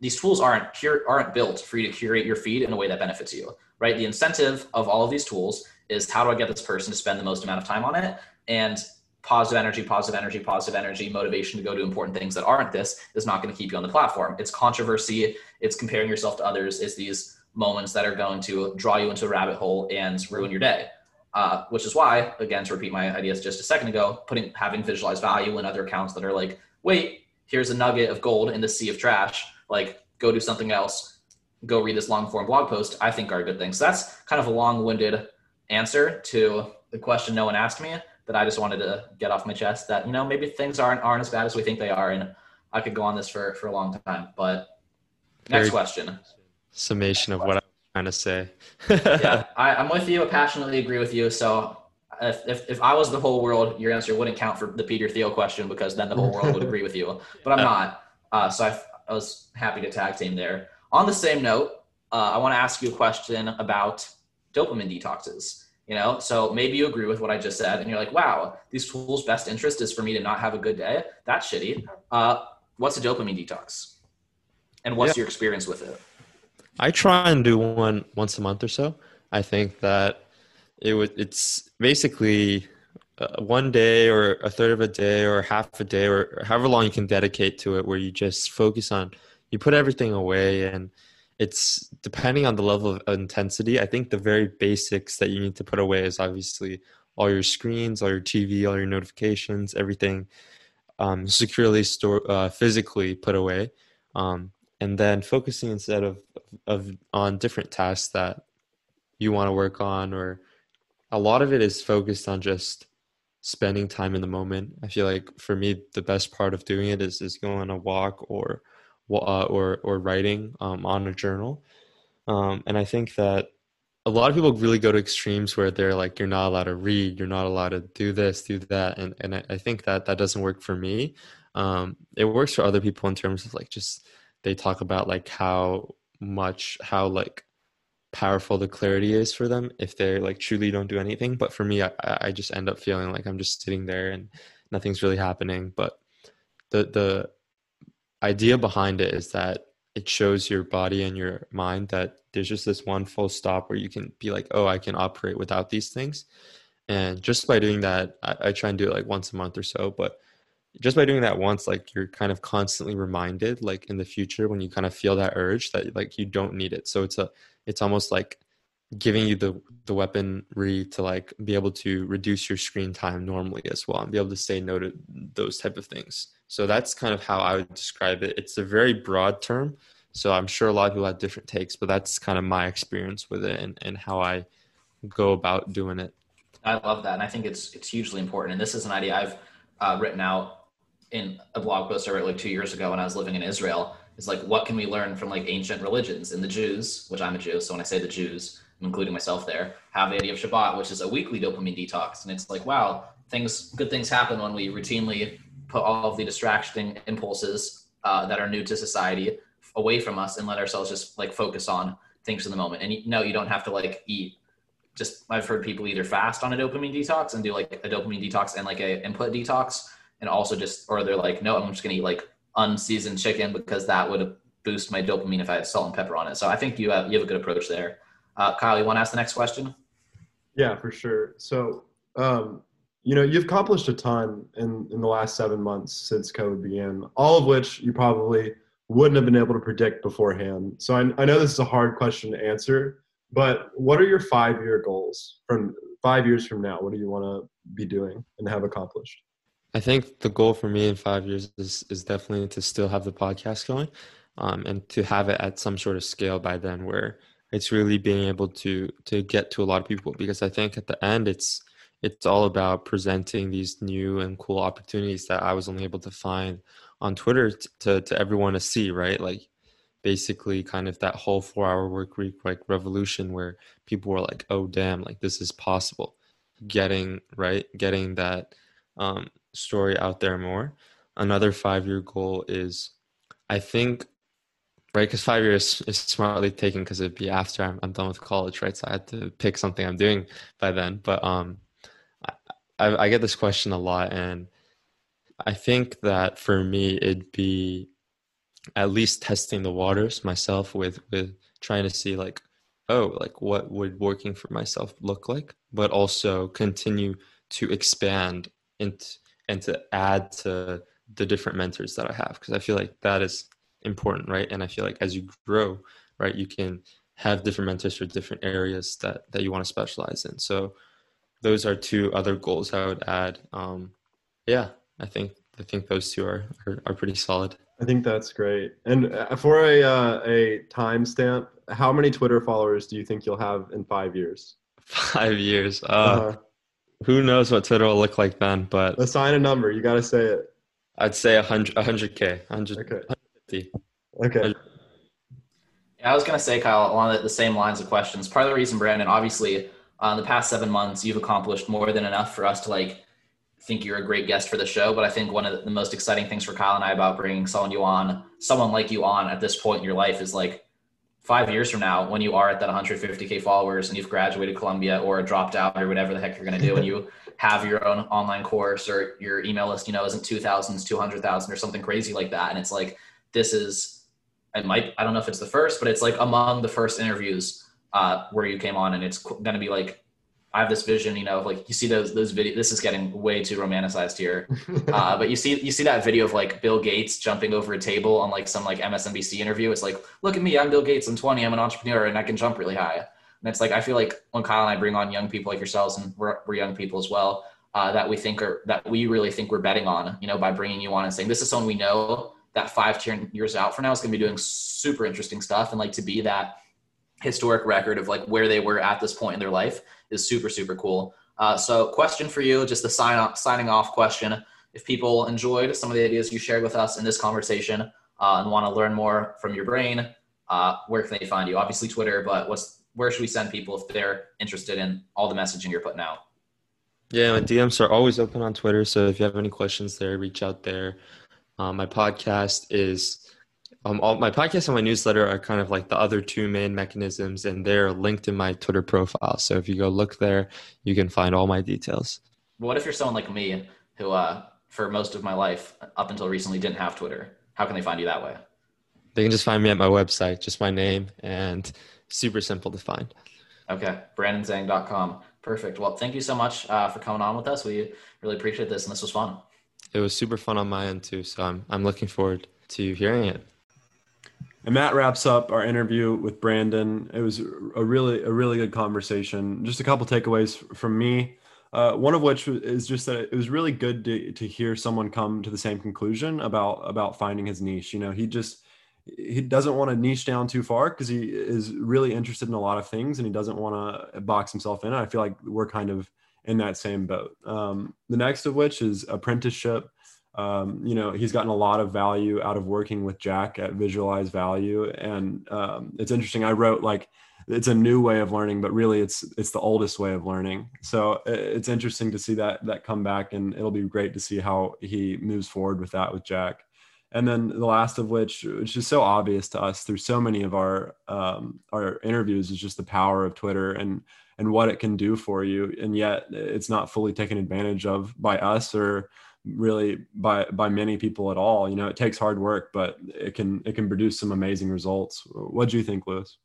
these tools aren't cur- aren't built for you to curate your feed in a way that benefits you, right? The incentive of all of these tools is how do I get this person to spend the most amount of time on it? And positive energy, positive energy, positive energy, motivation to go do important things that aren't this is not going to keep you on the platform. It's controversy, it's comparing yourself to others, it's these moments that are going to draw you into a rabbit hole and ruin your day. Uh, which is why, again, to repeat my ideas just a second ago, putting having Visualize Value in other accounts that are like, wait, here's a nugget of gold in the sea of trash. Like, go do something else. Go read this long form blog post. I think are good things. So that's kind of a long winded answer to the question no one asked me that I just wanted to get off my chest that, you know, maybe things aren't, aren't as bad as we think they are. And I could go on this for, for a long time, but next Very question. Summation of what I'm trying to say. yeah, [laughs] I, I'm with you. I passionately agree with you. So if, if, if I was the whole world, your answer wouldn't count for the Peter Thiel question because then the whole world would agree with you. [laughs] But I'm not. Uh, so I, I was happy to tag team there. On the same note, uh, I want to ask you a question about dopamine detoxes you know so maybe you agree with what i just said and you're like wow these tools best interest is for me to not have a good day that's shitty uh, what's a dopamine detox and what's yeah. your experience with it i try and do one once a month or so i think that it would it's basically uh, one day or a third of a day or half a day or however long you can dedicate to it where you just focus on you put everything away and it's depending on the level of intensity. I think the very basics that you need to put away is obviously all your screens, all your TV, all your notifications, everything um, securely store uh, physically put away, um, and then focusing instead of of on different tasks that you want to work on, or a lot of it is focused on just spending time in the moment. I feel like for me, the best part of doing it is is going on a walk or uh, or or writing um, on a journal. Um, and I think that a lot of people really go to extremes where they're like, you're not allowed to read, you're not allowed to do this, do that, and and I think that that doesn't work for me. Um, it works for other people in terms of like just they talk about like how much how like powerful the clarity is for them if they like truly don't do anything. But for me, I, I just end up feeling like I'm just sitting there and nothing's really happening. But the the idea behind it is that it shows your body and your mind that there's just this one full stop where you can be like, oh, I can operate without these things. And just by doing that, I, I try and do it like once a month or so. But just by doing that once, like you're kind of constantly reminded, like in the future when you kind of feel that urge that like you don't need it. So it's a, it's almost like giving you the the weaponry to like be able to reduce your screen time normally as well and be able to say no to those type of things. So that's kind of how i would describe it. It's a very broad term so i'm sure a lot of people have different takes but that's kind of my experience with it and, and how i go about doing it. I love that and i think it's it's hugely important and this is an idea i've uh, written out in a blog post I wrote like two years ago when I was living in Israel is like, what can we learn from like ancient religions? And the Jews, which I'm a Jew, so when I say the Jews, I'm including myself there, have the idea of Shabbat, which is a weekly dopamine detox. And it's like, wow, things, good things happen when we routinely put all of the distracting impulses uh, that are new to society away from us and let ourselves just like focus on things in the moment. And no, you don't have to like eat. Just I've heard people either fast on a dopamine detox and do like a dopamine detox and like a input detox, and also just or they're like, no, I'm just gonna eat like unseasoned chicken because that would boost my dopamine if I had salt and pepper on it. So I think you have you have a good approach there. Uh, Kyle, you want to ask the next question? Yeah, for sure. So, um, you know, you've accomplished a ton in in the last seven months since COVID began, all of which you probably wouldn't have been able to predict beforehand. So I, I know this is a hard question to answer, but what are your five year goals from five years from now? What do you want to be doing and have accomplished? I think the goal for me in five years is is definitely to still have the podcast going, um, and to have it at some sort of scale by then, where it's really being able to to get to a lot of people. Because I think at the end, it's it's all about presenting these new and cool opportunities that I was only able to find on Twitter t- to to everyone to see. Right, like basically kind of that whole four hour work week like revolution where people were like oh damn like this is possible getting right getting that um story out there more. Another five year goal is, I think, right? Because five years is smartly taken because it'd be after I'm, I'm done with college, right? So I had to pick something I'm doing by then. But um, I, I get this question a lot, and I think that for me, it'd be at least testing the waters myself with with trying to see like oh like what would working for myself look like but also continue to expand into and to add to the different mentors that I have because I feel like that is important, right? And I feel like as you grow, right, you can have different mentors for different areas that that you want to specialize in. So those are two other goals I would add. Um, yeah, I think I think those two are are, are pretty solid. I think that's great. And uh, for a uh, a timestamp, how many Twitter followers do you think you'll have in five years? [laughs] Five years. Uh, uh-huh who knows what Twitter will look like then? But assign a number. You got to say it. I'd say 100, 100K, 100, okay. 150. Okay. Yeah, I was going to say, Kyle, along the same lines of questions. Part of the reason, Brandon, obviously, uh, in the past seven months, you've accomplished more than enough for us to like think you're a great guest for the show. But I think one of the most exciting things for Kyle and I about bringing someone you on, someone like you on at this point in your life is like five years from now when you are at that 150k followers and you've graduated columbia or dropped out or whatever the heck you're going to do and you [laughs] have your own online course or your email list you know isn't 2000s 200000 or something crazy like that. And it's like this is it might i don't know if it's the first but it's like among the first interviews uh, where you came on and it's going to be like I have this vision, you know, like you see those those videos. This is getting way too romanticized here, [laughs] uh, but you see you see that video of like Bill Gates jumping over a table on like some like MSNBC interview. It's like, look at me, I'm Bill Gates. I'm 20. I'm an entrepreneur, and I can jump really high. And it's like I feel like when Kyle and I bring on young people like yourselves, and we're, we're young people as well, uh, that we think are that we really think we're betting on, you know, by bringing you on and saying this is someone we know that five, ten years out from now is going to be doing super interesting stuff, and like to be that historic record of like where they were at this point in their life is super super cool. Uh, so, question for you, just the sign off, signing off question. If people enjoyed some of the ideas you shared with us in this conversation uh, and want to learn more from your brain, uh, where can they find you? Obviously, Twitter, but what's where should we send people if they're interested in all the messaging you're putting out? Yeah, my DMs are always open on Twitter. So if you have any questions there, reach out there. Um, my podcast is um, all my podcast and my newsletter are kind of like the other two main mechanisms, and they're linked in my Twitter profile. So if you go look there, you can find all my details. What if you're someone like me who, uh, for most of my life up until recently, didn't have Twitter? How can they find you that way? They can just find me at my website, just my name, and super simple to find. Okay, brandonzhang.com. Perfect. Well, thank you so much uh, for coming on with us. We really appreciate this, and this was fun. It was super fun on my end too, so I'm I'm looking forward to hearing it. And that wraps up our interview with Brandon. It was a really a really good conversation. Just a couple takeaways from me. Uh, one of which is just that it was really good to, to hear someone come to the same conclusion about about finding his niche. You know, he just he doesn't want to niche down too far because he is really interested in a lot of things and he doesn't want to box himself in. I feel like we're kind of in that same boat. Um, the next of which is apprenticeship um, you know, he's gotten a lot of value out of working with Jack at Visualize Value, and um, it's interesting. I wrote like it's a new way of learning, but really it's it's the oldest way of learning. So it's interesting to see that that come back, and it'll be great to see how he moves forward with that with Jack. And then the last of which, which is so obvious to us through so many of our um, our interviews, is just the power of Twitter and and what it can do for you, and yet it's not fully taken advantage of by us or really by by many people at all. You know it takes hard work but it can it can produce some amazing results. What do you think Louis?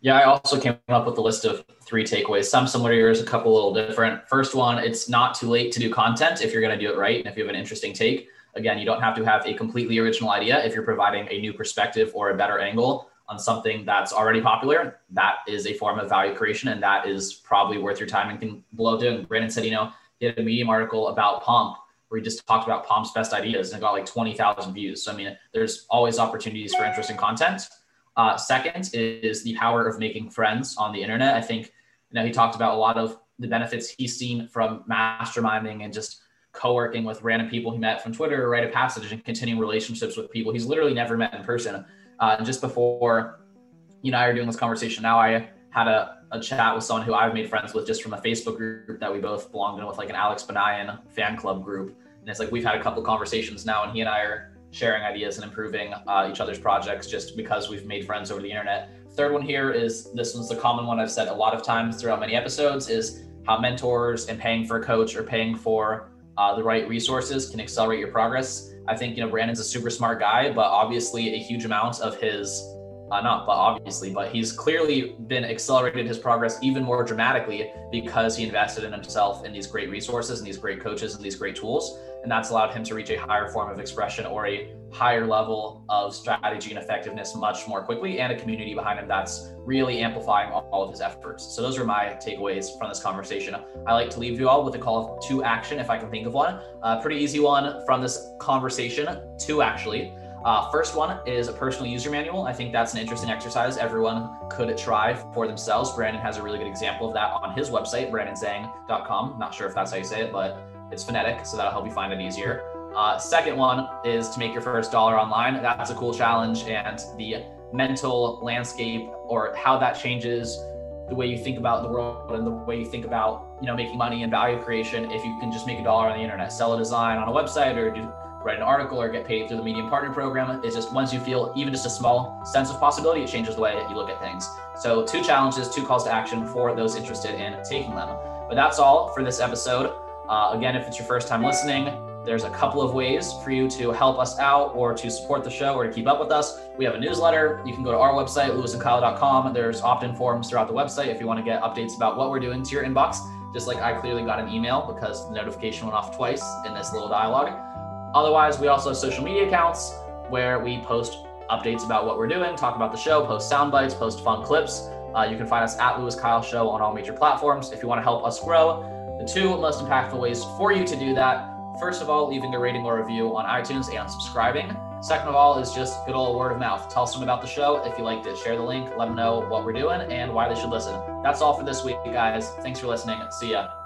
Yeah i also came up with a list of three takeaways some similar to yours a couple a little different. First one it's not too late to do content if you're going to do it right and if you have an interesting take. Again you don't have to have a completely original idea if you're providing a new perspective or a better angle on something that's already popular. That is a form of value creation and that is probably worth your time and can blow doing brandon said you know he had a medium article about pomp where he just talked about Pomp's best ideas and got like 20,000 views. So, I mean, there's always opportunities for interesting content. Uh, second is the power of making friends on the internet. I think, you know, he talked about a lot of the benefits he's seen from masterminding and just co-working with random people he met from Twitter or Write of Passage and continuing relationships with people he's literally never met in person. Uh, and just before you and I are doing this conversation now, I had a a chat with someone who I've made friends with just from a Facebook group that we both belonged in with, like an Alex Banayan fan club group. And it's like we've had a couple conversations now, and he and I are sharing ideas and improving uh, each other's projects just because we've made friends over the internet. Third one here is this one's the common one I've said a lot of times throughout many episodes is how mentors and paying for a coach or paying for uh, the right resources can accelerate your progress. I think you know Brandon's a super smart guy, but obviously a huge amount of his uh, not but obviously, but he's clearly been accelerated his progress even more dramatically because he invested in himself in these great resources and these great coaches and these great tools. And that's allowed him to reach a higher form of expression or a higher level of strategy and effectiveness much more quickly, and a community behind him that's really amplifying all of his efforts. So, those are my takeaways from this conversation. I like to leave you all with a call to action if I can think of one. A pretty easy one from this conversation, two actually. Uh, first one is a personal user manual. I think that's an interesting exercise everyone could try for themselves. Brandon has a really good example of that on his website, brandonzhang.com. Not sure if that's how you say it, but it's phonetic, so that'll help you find it easier. Uh, second one is to make your first dollar online. That's a cool challenge, and the mental landscape or how that changes the way you think about the world and the way you think about you know making money and value creation if you can just make a dollar on the internet sell a design on a website or do write an article or get paid through the Medium Partner Program. It's just once you feel even just a small sense of possibility, it changes the way you look at things. So, two challenges, two calls to action for those interested in taking them. But that's all for this episode. Uh, again, if it's your first time listening, there's a couple of ways for you to help us out or to support the show or to keep up with us. We have a newsletter. You can go to our website, louisandkyle.com. There's opt in forms throughout the website if you want to get updates about what we're doing to your inbox. Just like I clearly got an email because the notification went off twice in this little dialogue. Otherwise, we also have social media accounts where we post updates about what we're doing, talk about the show, post sound bites, post fun clips. Uh, you can find us at Louis Kyle Show on all major platforms. If you want to help us grow, the two most impactful ways for you to do that first of all, leaving a rating or review on iTunes and subscribing. Second of all, is just good old word of mouth. Tell someone about the show. If you liked it, share the link, let them know what we're doing and why they should listen. That's all for this week, guys. Thanks for listening. See ya.